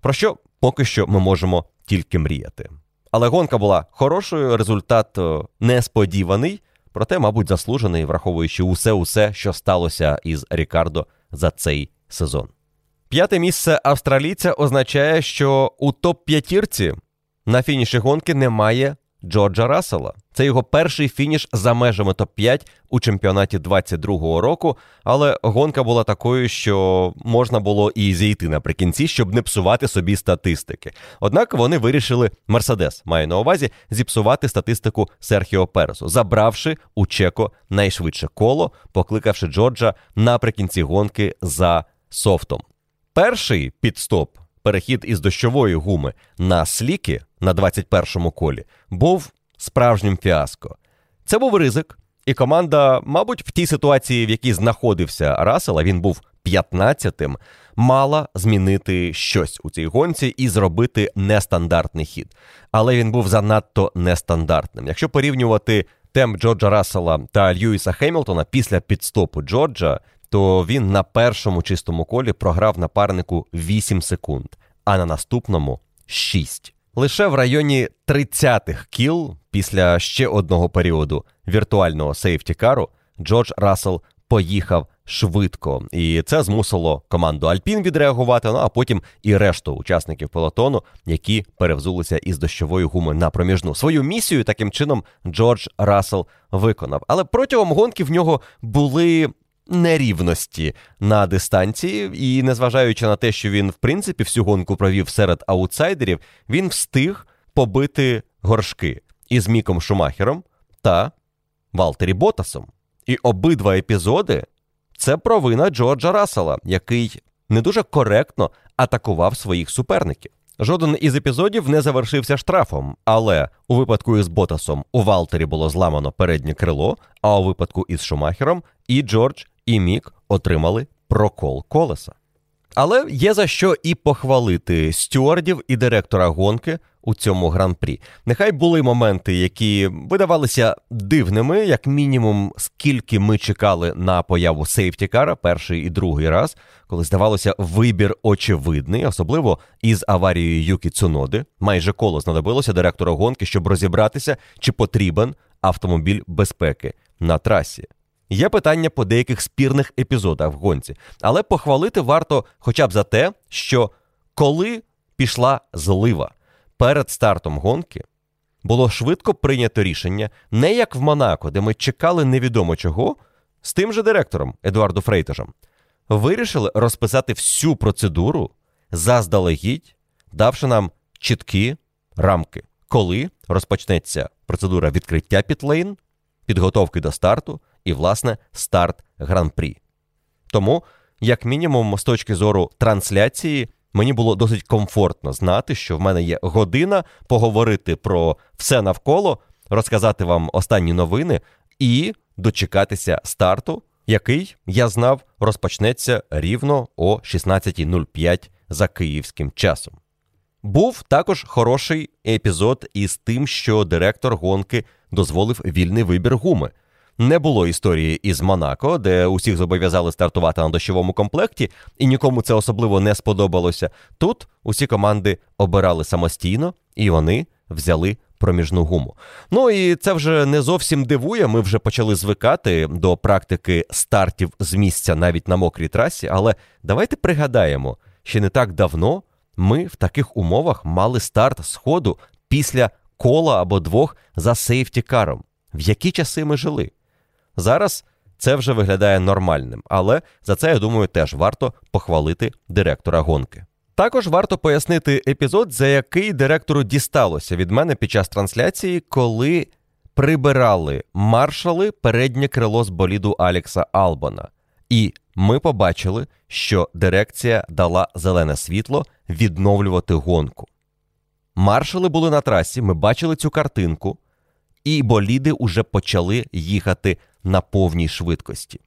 про що поки що ми можемо тільки мріяти. Але гонка була хорошою, результат е, несподіваний, проте, мабуть, заслужений, враховуючи усе, усе, що сталося із Рікардо за цей сезон. П'яте місце австралійця означає, що у топ-п'ятірці на фініші гонки немає Джорджа Рассела. Це його перший фініш за межами топ-5 у чемпіонаті 22-го року, але гонка була такою, що можна було і зійти наприкінці, щоб не псувати собі статистики. Однак вони вирішили Мерседес, маю на увазі, зіпсувати статистику Серхіо Пересу, забравши у Чеко найшвидше коло, покликавши Джорджа наприкінці гонки за софтом. Перший підстоп, перехід із дощової гуми на сліки на 21-му колі, був справжнім фіаско. Це був ризик, і команда, мабуть, в тій ситуації, в якій знаходився Рассел, а він був 15-тим, мала змінити щось у цій гонці і зробити нестандартний хід. Але він був занадто нестандартним. Якщо порівнювати темп Джорджа Рассела та Льюіса Хемілтона після підстопу Джорджа, то він на першому чистому колі програв напарнику 8 секунд, а на наступному 6. Лише в районі 30-х кіл після ще одного періоду віртуального сейфтікару Джордж Рассел поїхав швидко, і це змусило команду Альпін відреагувати. Ну а потім і решту учасників пелотону, які перевзулися із дощової гуми на проміжну. Свою місію таким чином Джордж Рассел виконав. Але протягом гонки в нього були нерівності на дистанції, і незважаючи на те, що він в принципі всю гонку провів серед аутсайдерів, він встиг побити горшки із Міком Шумахером та Валтері Ботасом. І обидва епізоди це провина Джорджа Рассела, який не дуже коректно атакував своїх суперників. Жоден із епізодів не завершився штрафом, але у випадку із Ботасом у Валтері було зламано переднє крило, а у випадку із Шумахером і Джордж, і Мік отримали прокол колеса. Але є за що і похвалити стюардів і директора гонки у цьому гран-прі. Нехай були моменти, які видавалися дивними, як мінімум, скільки ми чекали на появу сейфтікара перший і другий раз, коли здавалося, вибір очевидний, особливо із аварією Юкі Цуноди. Майже коло знадобилося директору гонки, щоб розібратися, чи потрібен автомобіль безпеки на трасі. Є питання по деяких спірних епізодах в гонці, але похвалити варто хоча б за те, що коли пішла злива перед стартом гонки, було швидко прийнято рішення, не як в Монако, де ми чекали невідомо чого, з тим же директором Едуарду Фрейтажем. Вирішили розписати всю процедуру заздалегідь, давши нам чіткі рамки, коли розпочнеться процедура відкриття пітлейн, підготовки до старту і, власне, старт гран-прі. Тому як мінімум, з точки зору трансляції, мені було досить комфортно знати, що в мене є година поговорити про все навколо, розказати вам останні новини і дочекатися старту, який я знав розпочнеться рівно о 16.05 за київським часом. Був також хороший епізод із тим, що директор гонки дозволив вільний вибір гуми. Не було історії із Монако, де усіх зобов'язали стартувати на дощовому комплекті, і нікому це особливо не сподобалося. Тут усі команди обирали самостійно і вони взяли проміжну гуму. Ну і це вже не зовсім дивує. Ми вже почали звикати до практики стартів з місця навіть на мокрій трасі. Але давайте пригадаємо, що не так давно ми в таких умовах мали старт сходу після кола або двох за сейфтікаром. В які часи ми жили? Зараз це вже виглядає нормальним, але за це я думаю теж варто похвалити директора гонки. Також варто пояснити епізод, за який директору дісталося від мене під час трансляції, коли прибирали маршали переднє крило з боліду Алекса Албана. І ми побачили, що дирекція дала зелене світло відновлювати гонку. Маршали були на трасі, ми бачили цю картинку, і боліди уже почали їхати на повній швидкості.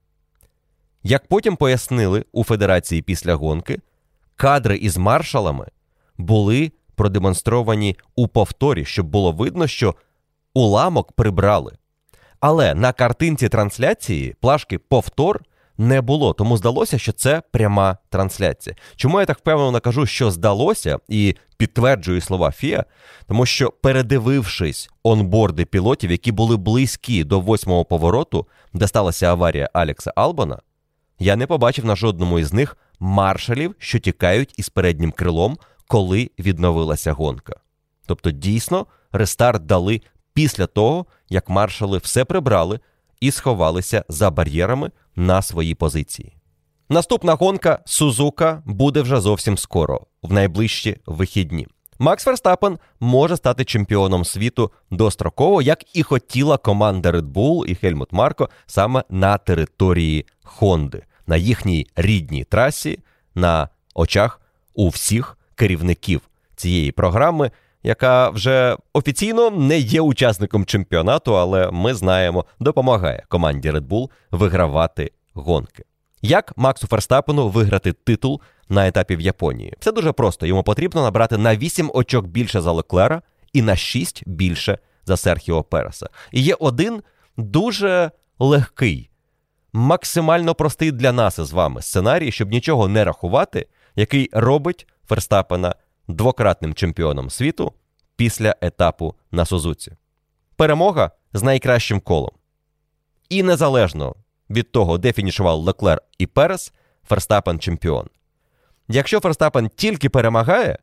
Як потім пояснили у Федерації після гонки, кадри із маршалами були продемонстровані у повторі, щоб було видно, що уламок прибрали. Але на картинці трансляції плашки повтор не було, тому здалося, що це пряма трансляція. Чому я так впевнено кажу, що здалося, і підтверджую слова Фіа, тому що передивившись онборди пілотів, які були близькі до восьмого повороту, де сталася аварія Алекса Албана, я не побачив на жодному із них маршалів, що тікають із переднім крилом, коли відновилася гонка. Тобто, дійсно, рестарт дали після того, як маршали все прибрали і сховалися за бар'єрами на свої позиції. Наступна гонка Сузука буде вже зовсім скоро, в найближчі вихідні. Макс Верстапен може стати чемпіоном світу достроково, як і хотіла команда Red Bull і Хельмут Марко саме на території Хонди, на їхній рідній трасі, на очах у всіх керівників цієї програми, яка вже офіційно не є учасником чемпіонату, але ми знаємо, допомагає команді Red Bull вигравати гонки. Як Максу Ферстапену виграти титул на етапі в Японії? Це дуже просто. Йому потрібно набрати на 8 очок більше за Леклера і на 6 більше за Серхіо Переса. І є один дуже легкий, максимально простий для нас із вами сценарій, щоб нічого не рахувати, який робить Ферстапена двократним чемпіоном світу після етапу на Сузуці. Перемога з найкращим колом. І незалежно від того, де фінішував Леклер і Перес, Ферстапен чемпіон. Якщо Ферстапен тільки перемагає,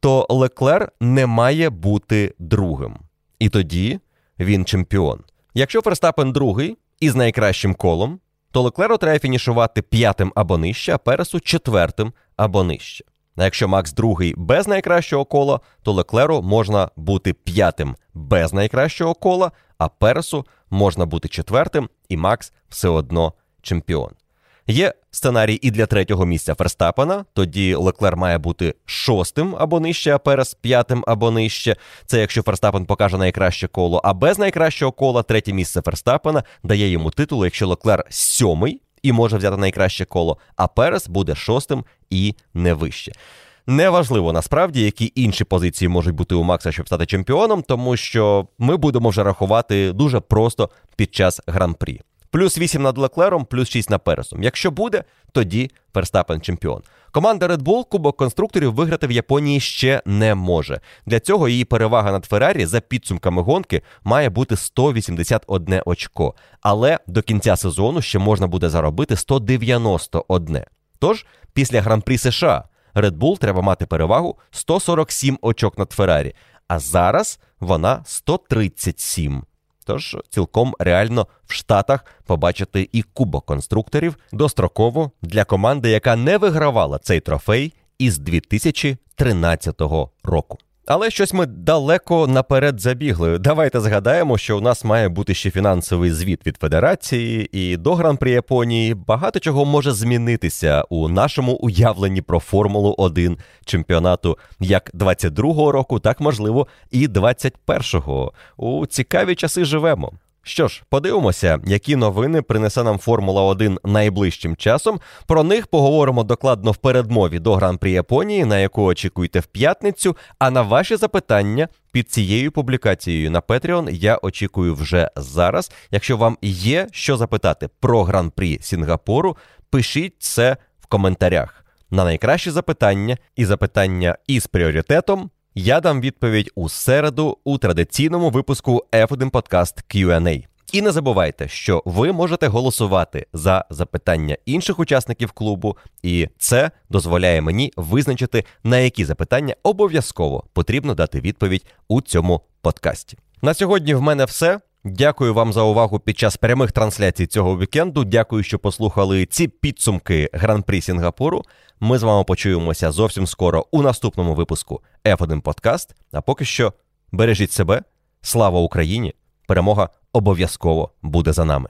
то Леклер не має бути другим. І тоді він чемпіон. Якщо Ферстапен другий із найкращим колом, то Леклеру треба фінішувати п'ятим або нижче, а Пересу четвертим або нижче. А якщо Макс другий без найкращого кола, то Леклеру можна бути п'ятим без найкращого кола, а Пересу можна бути четвертим, і Макс все одно чемпіон. Є сценарій і для третього місця Ферстапена, тоді Леклер має бути шостим або нижче, а Перес п'ятим або нижче. Це якщо Ферстапен покаже найкраще коло, а без найкращого кола третє місце Ферстапена дає йому титул, якщо Леклер сьомий і може взяти найкраще коло, а Перес буде шостим і не вище. Неважливо насправді, які інші позиції можуть бути у Макса, щоб стати чемпіоном, тому що ми будемо вже рахувати дуже просто під час гран-прі. Плюс 8 над Леклером, плюс 6 на Пересом. Якщо буде, тоді Ферстапен чемпіон. Команда Red Bull Кубок конструкторів виграти в Японії ще не може. Для цього її перевага над Феррарі за підсумками гонки має бути 181 очко. Але до кінця сезону ще можна буде заробити 191. Тож, після гран-прі США Red Bull треба мати перевагу 147 очок над Феррарі, а зараз вона 137. Тож цілком реально в Штатах побачити і кубок конструкторів достроково для команди, яка не вигравала цей трофей із 2013 року. Але щось ми далеко наперед забігли. Давайте згадаємо, що у нас має бути ще фінансовий звіт від федерації, і до гран-при Японії багато чого може змінитися у нашому уявленні про Формулу 1 чемпіонату як 22-го року, так можливо, і 21-го. У цікаві часи живемо. Що ж, подивимося, які новини принесе нам Формула 1 найближчим часом. Про них поговоримо докладно в передмові до Гран-прі Японії, на яку очікуєте в п'ятницю. А на ваші запитання під цією публікацією на Patreon я очікую вже зараз. Якщо вам є що запитати про Гран-прі Сінгапуру, пишіть це в коментарях. На найкращі запитання і запитання із пріоритетом я дам відповідь у середу у традиційному випуску F1 Podcast Q&A. І не забувайте, що ви можете голосувати за запитання інших учасників клубу, і це дозволяє мені визначити, на які запитання обов'язково потрібно дати відповідь у цьому подкасті. На сьогодні в мене все. Дякую вам за увагу під час прямих трансляцій цього вікенду. Дякую, що послухали ці підсумки гран-прі Сінгапуру. Ми з вами почуємося зовсім скоро у наступному випуску F1 Подкаст. А поки що бережіть себе, слава Україні! Перемога обов'язково буде за нами.